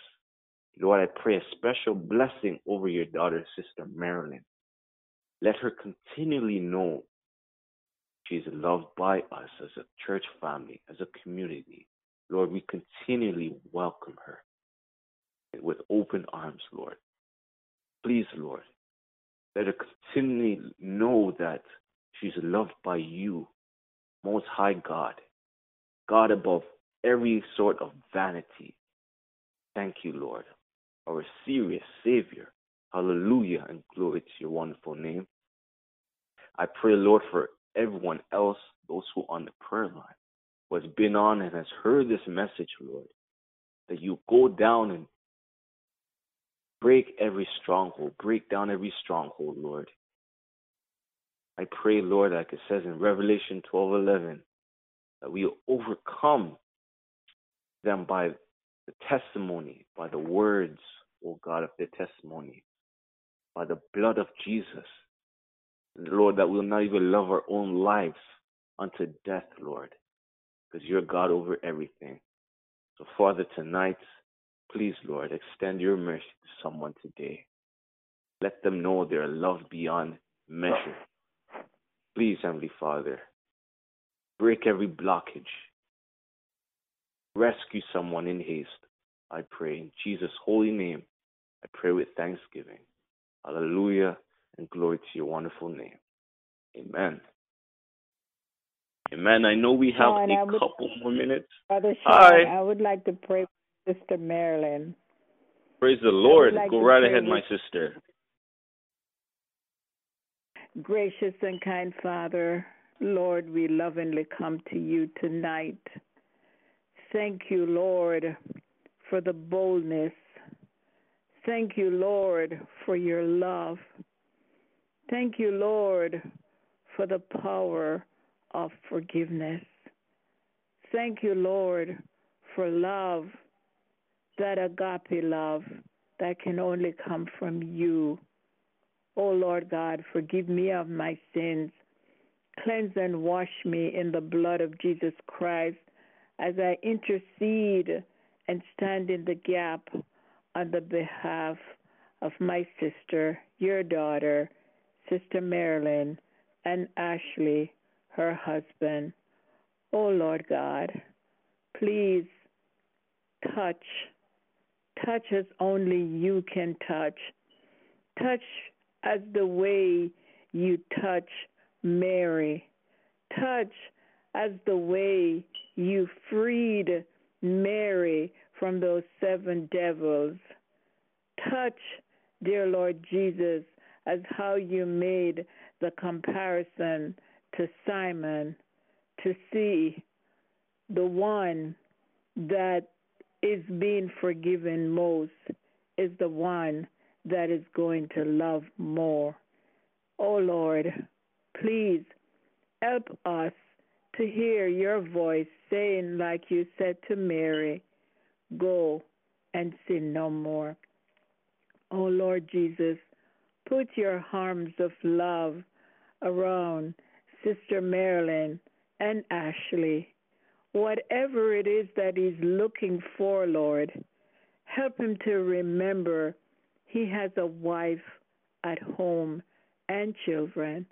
Lord, I pray a special blessing over your daughter, Sister Marilyn. Let her continually know she is loved by us as a church family, as a community. Lord, we continually welcome her with open arms, Lord. Please, Lord, let her continually know that she's loved by you, Most High God, God above every sort of vanity. Thank you, Lord, our serious Savior. Hallelujah and glory to your wonderful name. I pray, Lord, for everyone else, those who are on the prayer line, who has been on and has heard this message, Lord, that you go down and break every stronghold, break down every stronghold, Lord. I pray, Lord, like it says in Revelation 12 11, that we overcome them by the testimony, by the words, O God, of their testimony, by the blood of Jesus. Lord, that we'll not even love our own lives unto death, Lord, because you're God over everything. So, Father, tonight, please, Lord, extend your mercy to someone today. Let them know they're loved beyond measure. Please, Heavenly Father, break every blockage. Rescue someone in haste, I pray. In Jesus' holy name, I pray with thanksgiving. Hallelujah and glory to your wonderful name. Amen. Amen. I know we have Sean, a would, couple more minutes. Brother Sean, Hi. I would like to pray for Sister Marilyn. Praise the Lord. like Go right ahead, my sister. Gracious and kind Father, Lord, we lovingly come to you tonight. Thank you, Lord, for the boldness. Thank you, Lord, for your love. Thank you, Lord, for the power of forgiveness. Thank you, Lord, for love, that agape love that can only come from you. Oh Lord God, forgive me of my sins. Cleanse and wash me in the blood of Jesus Christ as I intercede and stand in the gap on the behalf of my sister, your daughter, Sister Marilyn, and Ashley, her husband. Oh Lord God, please touch, touch as only you can touch. Touch as the way you touch Mary. Touch as the way you freed Mary from those seven devils. Touch, dear Lord Jesus, as how you made the comparison to Simon to see the one that is being forgiven most is the one that is going to love more. Oh Lord, please help us to hear your voice saying, like you said to Mary, Go and sin no more. Oh Lord Jesus, put your arms of love around Sister Marilyn and Ashley. Whatever it is that he's looking for, Lord, help him to remember he has a wife at home and children.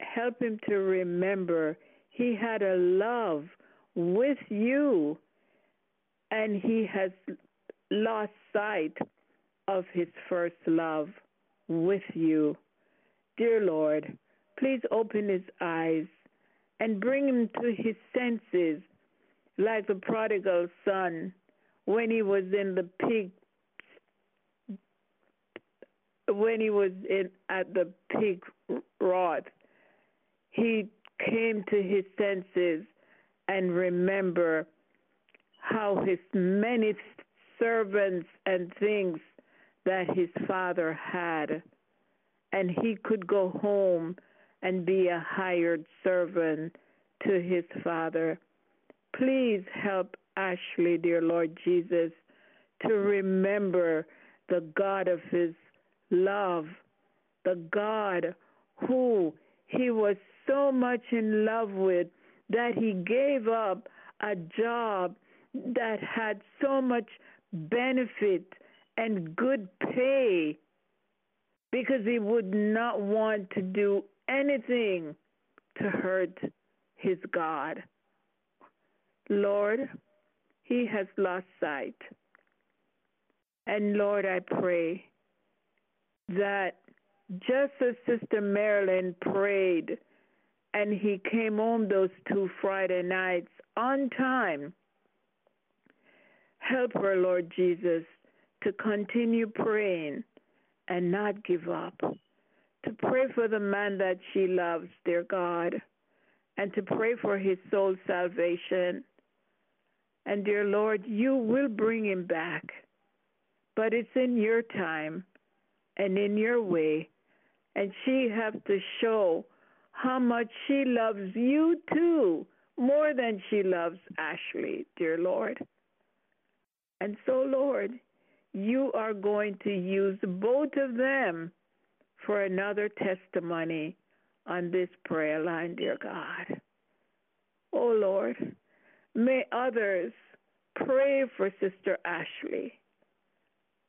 Help him to remember he had a love with you and he has lost sight of his first love with you. Dear Lord, please open his eyes and bring him to his senses like the prodigal son when he was in the pig when he was in at the pig rod. He came to his senses and remember how his many servants and things that his father had. And he could go home and be a hired servant to his father. Please help Ashley, dear Lord Jesus, to remember the God of his love, the God who he was so much in love with that he gave up a job that had so much benefit and good pay because he would not want to do anything to hurt his God. Lord, he has lost sight. And Lord, I pray that just as Sister Marilyn prayed and he came home those two Friday nights on time, help her, Lord Jesus, to continue praying and not give up to pray for the man that she loves, dear God, and to pray for his soul's salvation. And dear Lord, you will bring him back, but it's in your time and in your way. And she have to show how much she loves you too, more than she loves Ashley, dear Lord. And so, Lord, you are going to use both of them for another testimony on this prayer line, dear God. Oh Lord, may others pray for Sister Ashley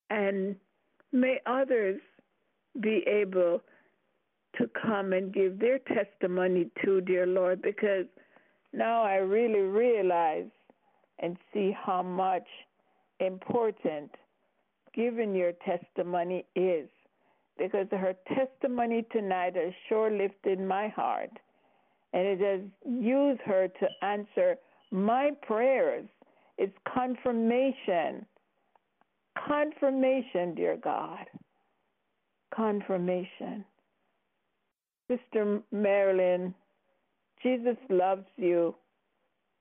and may others be able to come and give their testimony too, dear Lord, because now I really realize and see how much important giving your testimony is because her testimony tonight has sure lifted my heart and it has used her to answer my prayers. It's confirmation. Confirmation, dear God. Confirmation. Sister Marilyn, Jesus loves you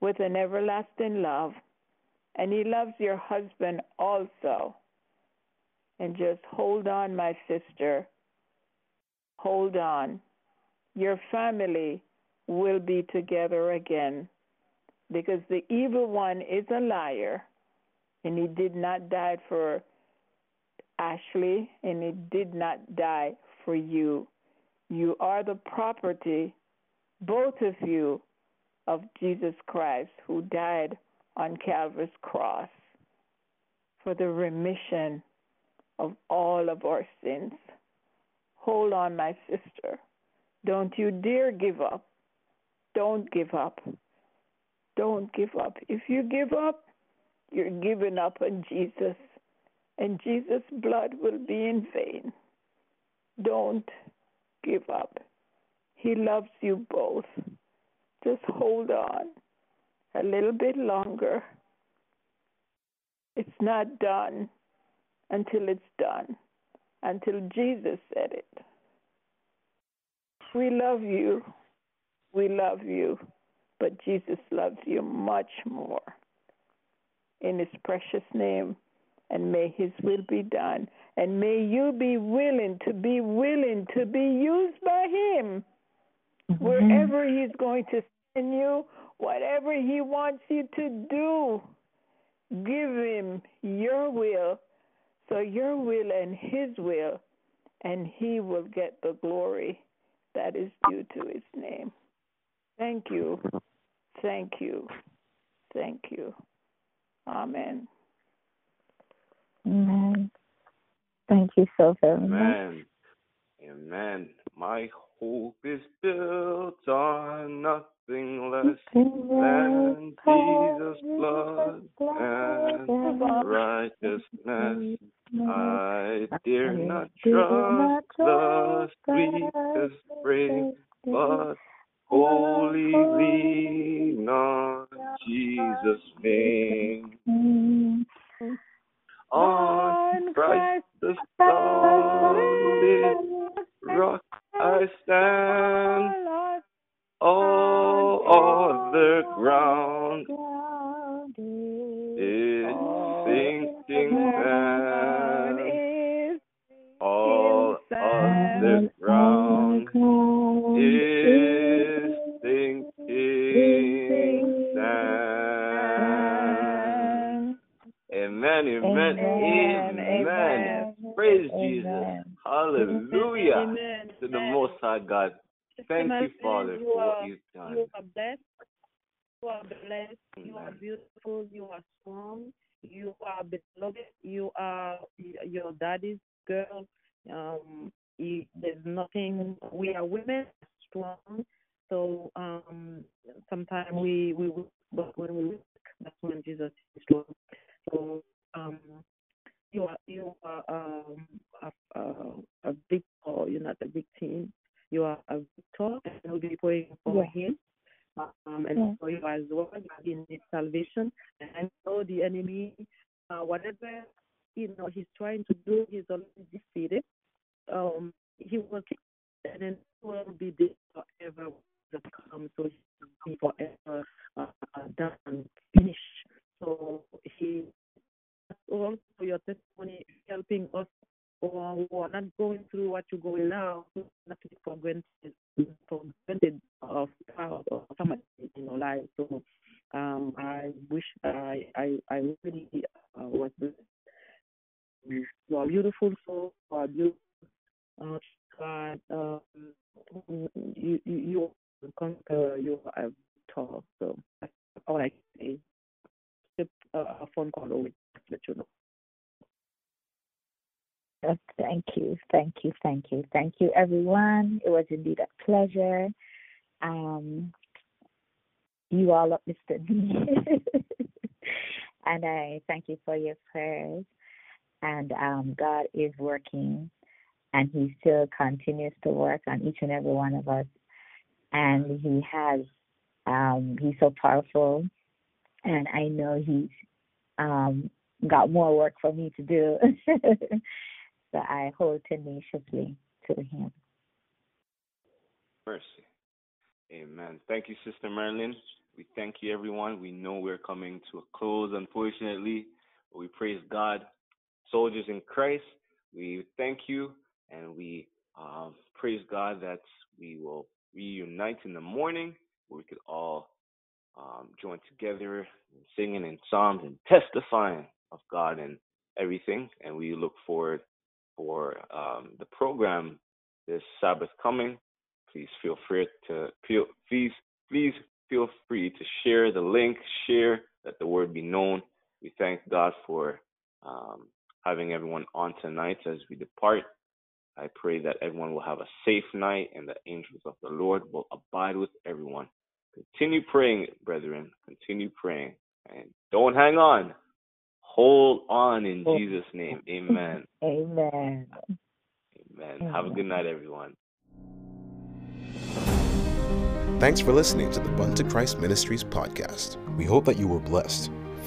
with an everlasting love, and he loves your husband also. And just hold on, my sister. Hold on. Your family will be together again because the evil one is a liar and he did not die for Ashley and he did not die for you. You are the property, both of you, of Jesus Christ who died on Calvary's cross for the remission of all of our sins. Hold on, my sister. Don't you dare give up. Don't give up. Don't give up. If you give up, you're giving up on Jesus, and Jesus' blood will be in vain. Don't give up. He loves you both. Just hold on a little bit longer. It's not done until it's done, until Jesus said it. We love you. We love you. But Jesus loves you much more. In his precious name, and may his will be done. And may you be willing to be willing to be used by him mm-hmm. wherever he's going to send you, whatever he wants you to do. Give him your will, so your will and his will, and he will get the glory that is due to his name. Thank you. Thank you. Thank you. Amen. Amen. Thank you so very much. Amen. Amen. My hope is built on nothing less than Jesus' blood and righteousness. I dare not trust the sweetest frame, but wholly lean on Jesus' name. On Christ the solid rock I stand. All other ground is sinking sand. All other ground is sinking sand. Amen, amen, amen. amen. Praise. Jesus. Hallelujah amen. to the Most High God. Thank you, Father, you for what you've done. You are blessed. You are blessed. You are beautiful. You are strong. You are beloved. You are your daddy's girl. Um, you, there's nothing. We are women, strong. So um, sometimes we we but when we work, that's when Jesus is strong. So um, you are you are um, a, a, a big you're not a big team. You are a victor, and we'll be praying for yeah. him. Um, and yeah. for you as well, in his salvation. And I know the enemy, uh, whatever you know he's trying to do, he's already defeated. Um, he will keep, and then will be there forever that comes, so he will be forever uh, done, finished. So he also your testimony helping us or who are not going through what you're going now, not to be for granted, for granted of proud or somebody in your life. So um, I wish I I I really uh, was you are beautiful soul, you are beautiful. Uh, God, um, you you you conquer, you are tall. So that's all I can say. A phone call away, let you know. Oh, thank you, thank you, thank you, thank you, everyone. It was indeed a pleasure. Um, you all uplifted me, and I thank you for your prayers. And um, God is working, and He still continues to work on each and every one of us. And He has, um, He's so powerful, and I know He's um, got more work for me to do. so I hold tenaciously to Him. Mercy. Amen. Thank you, Sister Marilyn. We thank you, everyone. We know we're coming to a close, unfortunately, but we praise God. Soldiers in Christ, we thank you and we um, praise God that we will reunite in the morning where we could all um, join together singing in psalms and testifying of God and everything. And we look forward for um, the program this Sabbath coming. Please feel free to please please feel free to share the link, share that the word be known. We thank God for um, having everyone on tonight as we depart. I pray that everyone will have a safe night and the angels of the Lord will abide with everyone. Continue praying, brethren. Continue praying. And don't hang on. Hold on in oh. Jesus' name. Amen. Amen. Amen. Have a good night, everyone. Thanks for listening to the Bun to Christ Ministries podcast. We hope that you were blessed.